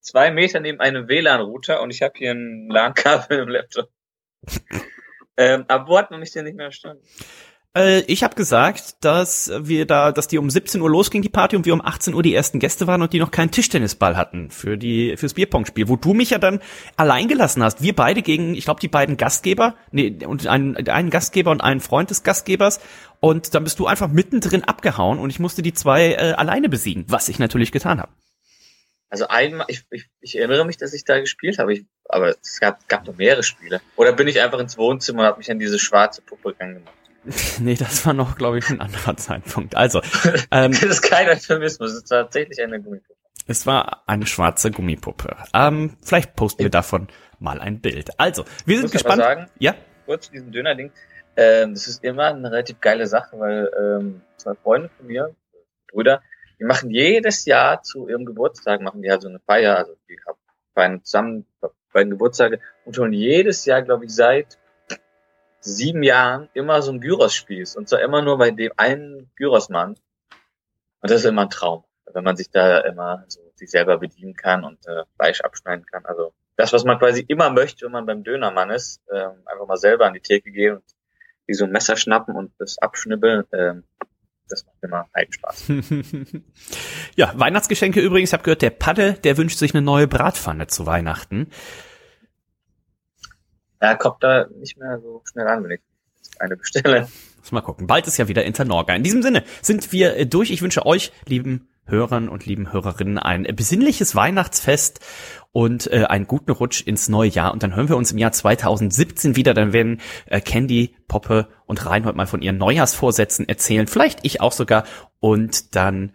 zwei Meter neben einem WLAN-Router und ich habe hier ein LAN-Kabel im Laptop. ähm, aber wo hat man mich denn nicht mehr verstanden? Äh, ich habe gesagt, dass wir da, dass die um 17 Uhr losging, die Party, und wir um 18 Uhr die ersten Gäste waren und die noch keinen Tischtennisball hatten für die fürs Bierpongspiel, wo du mich ja dann allein gelassen hast. Wir beide gegen, ich glaube, die beiden Gastgeber, nee, und einen, einen Gastgeber und einen Freund des Gastgebers. Und dann bist du einfach mittendrin abgehauen und ich musste die zwei äh, alleine besiegen, was ich natürlich getan habe. Also einmal, ich, ich, ich erinnere mich, dass ich da gespielt habe, ich, aber es gab, gab noch mehrere Spiele. Oder bin ich einfach ins Wohnzimmer und habe mich an diese schwarze Puppe rangemacht? Nee, das war noch, glaube ich, ein anderer Zeitpunkt. Also, ähm, Das ist kein Euphemismus, es ist tatsächlich eine Gummipuppe. Es war eine schwarze Gummipuppe. Ähm, vielleicht posten wir davon mal ein Bild. Also, wir sind muss aber gespannt. sagen- ja, kurz zu diesem Döner-Ding. Ähm, das ist immer eine relativ geile Sache, weil ähm, zwei Freunde von mir, Brüder, die machen jedes Jahr zu ihrem Geburtstag, machen die halt so eine Feier, also die haben feiern zusammen beiden Geburtstage und schon jedes Jahr, glaube ich, seit sieben Jahren immer so ein Gyros-Spieß und zwar immer nur bei dem einen Gyros-Mann. Und das ist immer ein Traum, wenn man sich da immer so sich selber bedienen kann und äh, Fleisch abschneiden kann. Also das, was man quasi immer möchte, wenn man beim Dönermann ist, ähm, einfach mal selber an die Theke gehen und wie so ein Messer schnappen und das abschnibbeln, ähm, das macht immer einen Spaß. ja, Weihnachtsgeschenke übrigens. Ich habe gehört, der Padde, der wünscht sich eine neue Bratpfanne zu Weihnachten. Er kommt da nicht mehr so schnell an, wenn ich eine bestelle. Muss mal gucken. Bald ist ja wieder Internorga. In diesem Sinne sind wir äh, durch. Ich wünsche euch, lieben Hörern und lieben Hörerinnen, ein äh, besinnliches Weihnachtsfest und äh, einen guten Rutsch ins neue Jahr. Und dann hören wir uns im Jahr 2017 wieder. Dann werden äh, Candy, Poppe und Reinhold mal von ihren Neujahrsvorsätzen erzählen. Vielleicht ich auch sogar. Und dann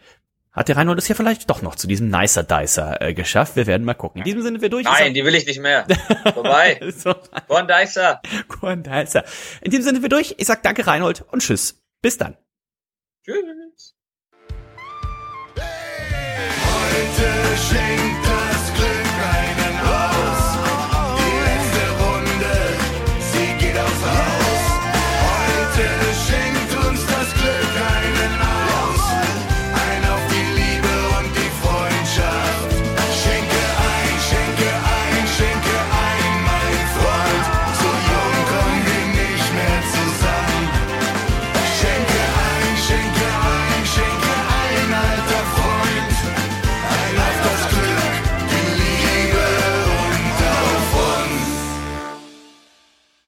hat der Reinhold es ja vielleicht doch noch zu diesem Nicer Dicer äh, geschafft. Wir werden mal gucken. In diesem Sinne, wir durch. Nein, die will ich nicht mehr. Vorbei. so, Von Dicer. Korn Dicer. In diesem Sinne, wir durch. Ich sag danke, Reinhold, und tschüss. Bis dann. Tschüss. Heute schenkt